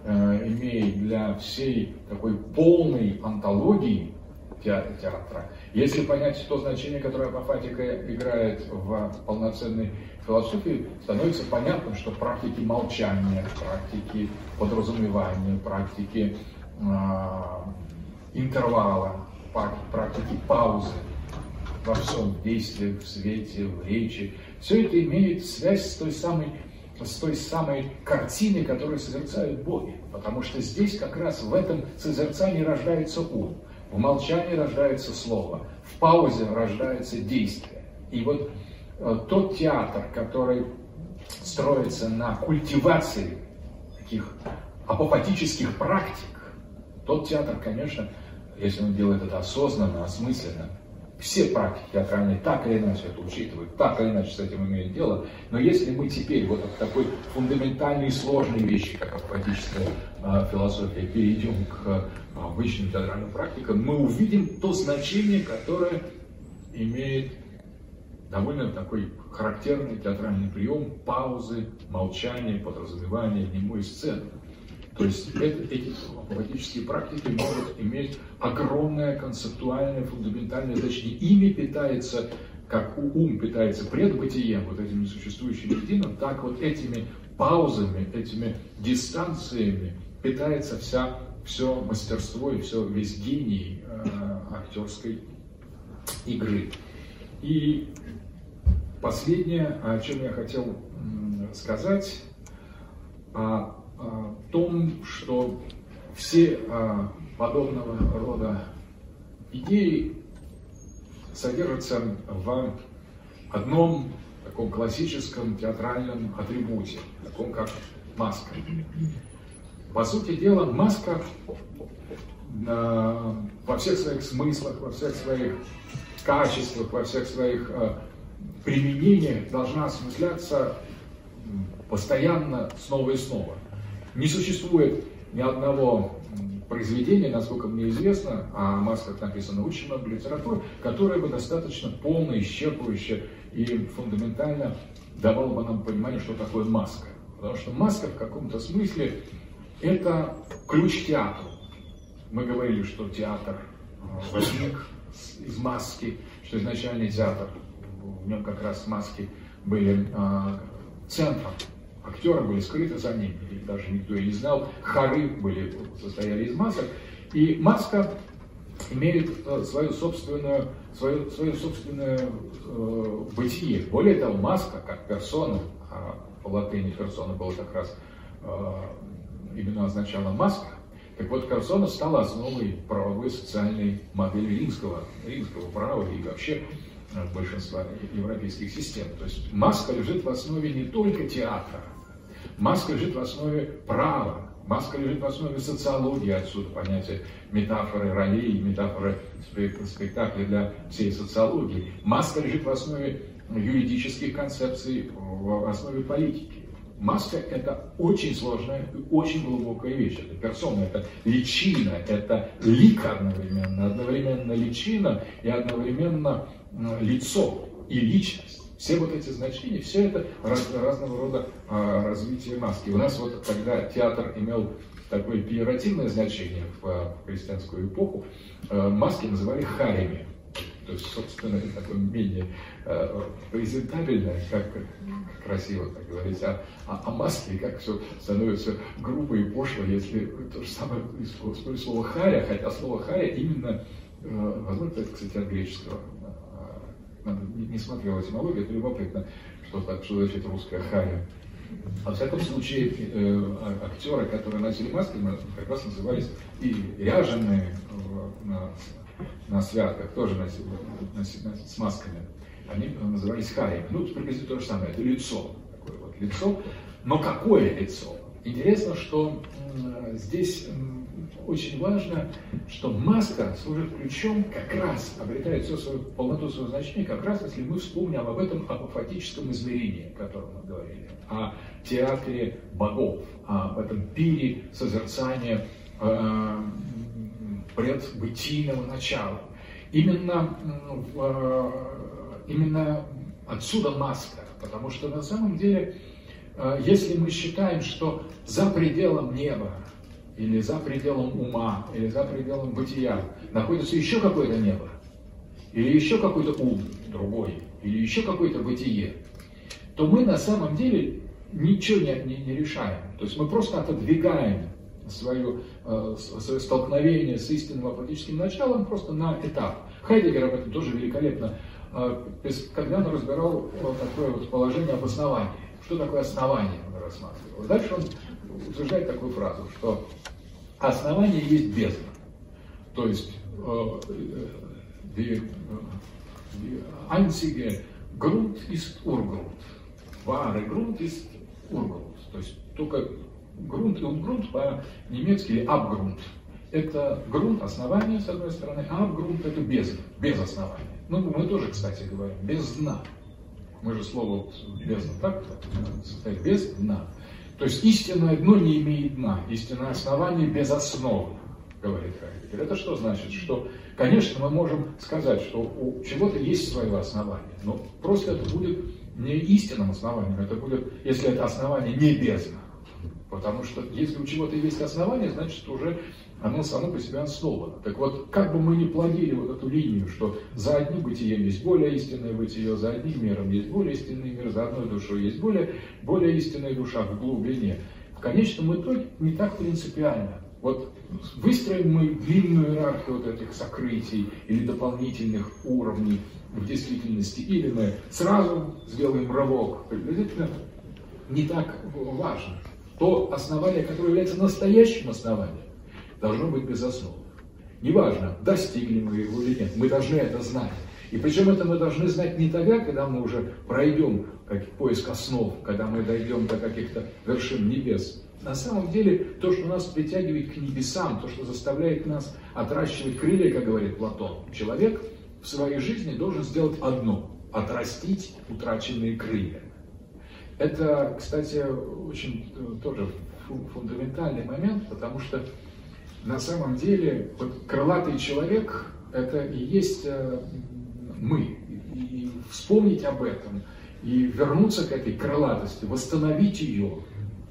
имеет для всей такой полной антологии театра, если понять то значение, которое апофатика играет в полноценной философии, становится понятным, что практики молчания, практики подразумевания, практики а, интервала, практики паузы во всем действии, в свете, в речи. Все это имеет связь с той самой, с той самой картиной, которую созерцают боги. Потому что здесь как раз в этом созерцании рождается ум, в молчании рождается слово, в паузе рождается действие. И вот э, тот театр, который строится на культивации таких апопатических практик, тот театр, конечно, если он делает это осознанно, осмысленно, все практики театральные так или иначе это учитывают, так или иначе с этим имеют дело. Но если мы теперь вот от такой фундаментальной и сложной вещи, как апатическая э, философия, перейдем к э, обычным театральным практикам, мы увидим то значение, которое имеет довольно такой характерный театральный прием паузы, молчания, подразумевания немой сцены. То есть это, эти поэтические практики могут иметь огромное концептуальное, фундаментальное значение. Ими питается, как ум питается предбытием, вот этим несуществующим единым, так вот этими паузами, этими дистанциями питается вся, все мастерство и все, весь гений э, актерской игры. И последнее, о чем я хотел сказать, о о том, что все а, подобного рода идеи содержатся в одном таком классическом театральном атрибуте, таком как маска. По сути дела, маска э, во всех своих смыслах, во всех своих качествах, во всех своих э, применениях должна осмысляться постоянно снова и снова. Не существует ни одного произведения, насколько мне известно, а о масках написано очень много литературы, которое бы достаточно полно, исчерпывающе и фундаментально давало бы нам понимание, что такое маска. Потому что маска в каком-то смысле это ключ к театру. Мы говорили, что театр э, возник из маски, что изначальный театр, в нем как раз маски были э, центром. Актеры были скрыты за ними, их даже никто и не знал. Хоры были, состояли из масок. И маска имеет э, свою собственную, свое, свое собственное э, бытие. Более того, маска, как персона, а по латыни персона было как раз э, именно означало маска, так вот, персона стала основой правовой социальной модели римского, римского права и вообще э, большинства европейских систем. То есть маска лежит в основе не только театра, маска лежит в основе права, маска лежит в основе социологии, отсюда понятие метафоры ролей, метафоры спектакля для всей социологии. Маска лежит в основе юридических концепций, в основе политики. Маска – это очень сложная и очень глубокая вещь. Это персона, это личина, это лик одновременно. Одновременно личина и одновременно лицо и личность. Все вот эти значения, все это раз, разного рода а, развитие маски. У нас вот, когда театр имел такое пиеративное значение в, в христианскую эпоху, а, маски называли харями. То есть, собственно, это такое менее э, презентабельное, как, красиво так говорить, а, а, а маски, как все становится грубо и пошло, если то же самое использует слово харя, хотя слово харя именно, э, возможно, это, кстати, от греческого, не, смотрел этимологию, это любопытно, что, так, что значит русская харя. Во всяком случае, э, а, актеры, которые носили маски, как раз назывались и ряженые на, на святках, тоже носили, носили, носили с масками. Они назывались харями. Ну, приблизительно то же самое, это лицо. Такое вот лицо. Но какое лицо? Интересно, что э, здесь очень важно, что маска служит ключом, как раз обретает все свою полноту своего значения, как раз если мы вспомним об этом апофатическом измерении, о котором мы говорили, о театре богов, об этом пире созерцания э, предбытийного начала. Именно, э, именно отсюда маска, потому что на самом деле, э, если мы считаем, что за пределом неба или за пределом ума, или за пределом бытия находится еще какое-то небо, или еще какой-то ум другой, или еще какое-то бытие, то мы на самом деле ничего не, не, не решаем. То есть мы просто отодвигаем свое, э, свое столкновение с истинным апатическим началом просто на этап. Хайдегер об этом тоже великолепно, э, когда он разбирал вот такое вот положение обоснования. Что такое основание он рассматривал. Дальше он утверждает такую фразу, что основание есть бездна. То есть äh, die, die einzige Grund ist Urgrund. Wahre Grund ist Urgrund. То есть только грунт и Ургрунт по-немецки Абгрунт. Это грунт, основание, с одной стороны, а Абгрунт это без, без основания. Ну, мы тоже, кстати, говорим, без дна. Мы же слово бездна так состоит без дна. То есть истинное дно не имеет дна, истинное основание без основы, говорит Хайдегер. Это что значит? Что, конечно, мы можем сказать, что у чего-то есть свое основание, но просто это будет не истинным основанием, это будет, если это основание не бездна. Потому что если у чего-то есть основание, значит уже оно само по себе основано. Так вот, как бы мы ни плодили вот эту линию, что за одним бытием есть более истинное бытие, за одним миром есть более истинный мир, за одной душой есть более, более истинная душа в глубине, в конечном итоге не так принципиально. Вот выстроим мы длинную иерархию вот этих сокрытий или дополнительных уровней в действительности, или мы сразу сделаем рывок, приблизительно не так важно. То основание, которое является настоящим основанием, должно быть безусловно. Неважно, достигли мы его или нет, мы должны это знать. И причем это мы должны знать не тогда, когда мы уже пройдем как, поиск основ, когда мы дойдем до каких-то вершин небес. На самом деле, то, что нас притягивает к небесам, то, что заставляет нас отращивать крылья, как говорит Платон, человек в своей жизни должен сделать одно – отрастить утраченные крылья. Это, кстати, очень э, тоже фундаментальный момент, потому что на самом деле вот крылатый человек это и есть э, мы. И вспомнить об этом, и вернуться к этой крылатости, восстановить ее,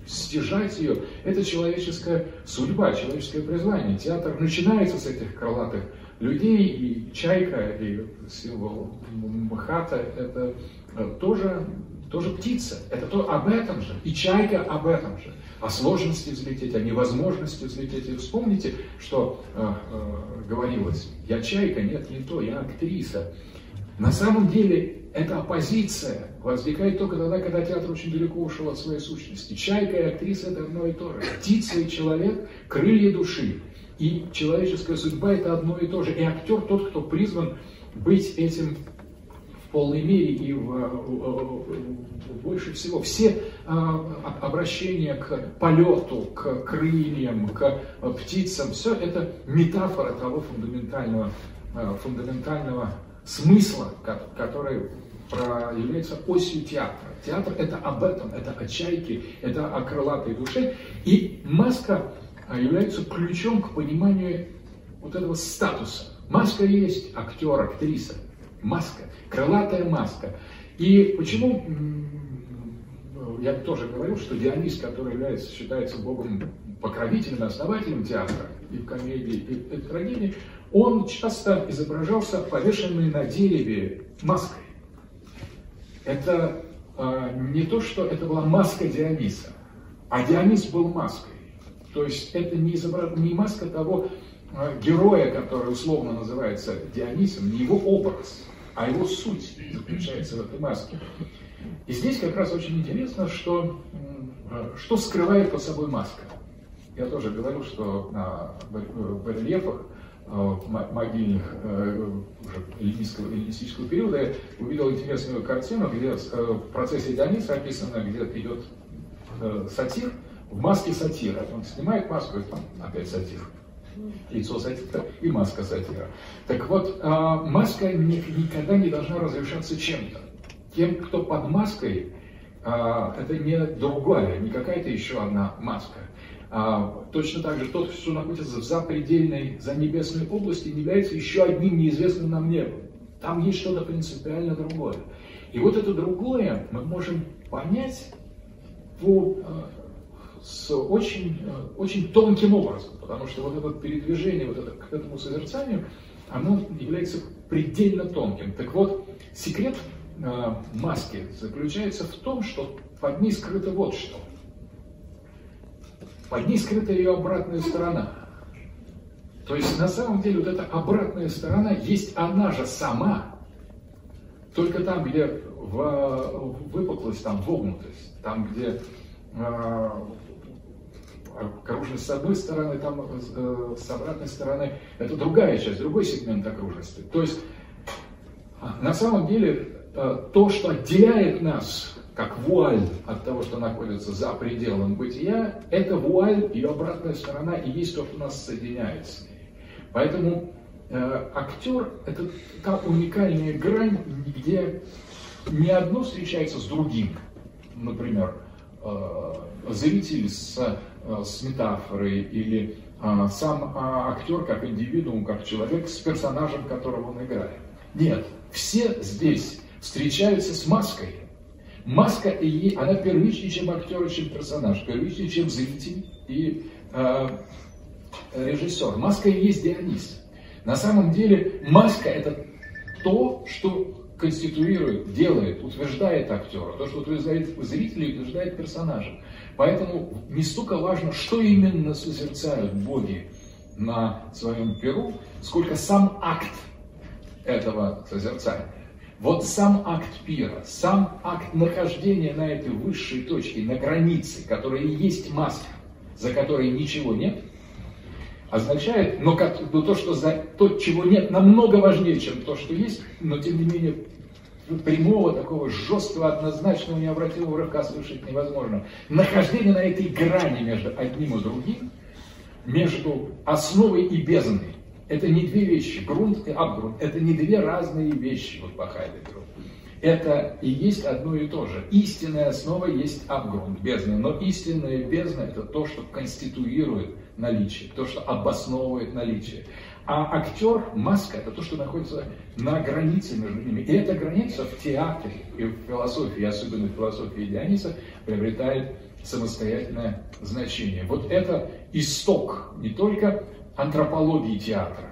стяжать ее, это человеческая судьба, человеческое призвание. Театр начинается с этих крылатых людей, и чайка, и символ Мхата, это э, тоже тоже птица. Это то об этом же. И чайка об этом же. О сложности взлететь, о невозможности взлететь. И вспомните, что э, э, говорилось. Я чайка, нет, не то, я актриса. На самом деле эта оппозиция возникает только тогда, когда театр очень далеко ушел от своей сущности. Чайка и актриса это одно и то же. Птица и человек, крылья души. И человеческая судьба это одно и то же. И актер тот, кто призван быть этим полной мере и в, больше всего. Все а, обращения к полету, к крыльям, к птицам, все это метафора того фундаментального, а, фундаментального смысла, который является осью театра. Театр это об этом, это о чайке, это о крылатой душе. И маска а, является ключом к пониманию вот этого статуса. Маска есть актер, актриса. Маска, крылатая маска. И почему я тоже говорил, что Дионис, который является, считается богом покровителем, основателем театра и в комедии, и в трагедии, он часто изображался повешенный на дереве маской. Это э, не то, что это была маска Диониса, а Дионис был маской. То есть это не, изображ... не маска того э, героя, который условно называется Дионисом, не его образ, а его суть заключается в этой маске. И здесь как раз очень интересно, что, э, что скрывает под собой маска. Я тоже говорил, что на барельефах Э, могильных э, уже эллинистического, периода, я увидел интересную картину, где э, в процессе Диониса описано, где идет сатир в маске сатира. Он снимает маску, и там опять сатир. Лицо сатира и маска сатира. Так вот, маска никогда не должна разрешаться чем-то. Тем, кто под маской, это не другая, не какая-то еще одна маска. А, точно так же тот, кто находится в запредельной, за небесной области, является еще одним неизвестным нам небом. Там есть что-то принципиально другое. И вот это другое мы можем понять по, а, с очень, а, очень тонким образом, потому что вот это передвижение вот это, к этому созерцанию, оно является предельно тонким. Так вот, секрет э, маски заключается в том, что под ней скрыто вот что – под ней скрыта ее обратная сторона. То есть на самом деле вот эта обратная сторона есть она же сама, только там, где в, выпуклость, там вогнутость, там, где э, окружность с одной стороны, там э, с обратной стороны, это другая часть, другой сегмент окружности. То есть на самом деле э, то, что отделяет нас как вуаль от того, что находится за пределом бытия, это вуаль, ее обратная сторона и есть то, что нас соединяет с ней. Поэтому э, актер – это та уникальная грань, где не одно встречается с другим. Например, э, зритель с, с метафорой или э, сам э, актер как индивидуум, как человек с персонажем, которого он играет. Нет, все здесь встречаются с маской – Маска, и она первичнее, чем актер, чем персонаж, первичнее, чем зритель и э, режиссер. Маска и есть Дионис. На самом деле маска это то, что конституирует, делает, утверждает актера, то, что утверждает зрителей, утверждает персонажа. Поэтому не столько важно, что именно созерцают боги на своем перу, сколько сам акт этого созерцания. Вот сам акт пира, сам акт нахождения на этой высшей точке, на границе, которая и есть маска, за которой ничего нет, означает, но, как, но то, что за то, чего нет, намного важнее, чем то, что есть, но тем не менее прямого, такого жесткого, однозначного, необратимого рывка совершить невозможно. Нахождение на этой грани между одним и другим, между основой и бездной, это не две вещи, грунт и абгрунт, это не две разные вещи вот по Хайдегеру. Это и есть одно и то же. Истинная основа есть абгрунт, бездна, но истинная бездна это то, что конституирует наличие, то, что обосновывает наличие. А актер, маска, это то, что находится на границе между ними. И эта граница в театре и в философии, особенно в философии Диониса, приобретает самостоятельное значение. Вот это исток не только антропологии театра.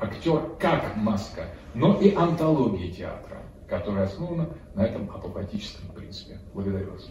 Актер как маска, но и антологии театра, которая основана на этом апопатическом принципе. Благодарю вас.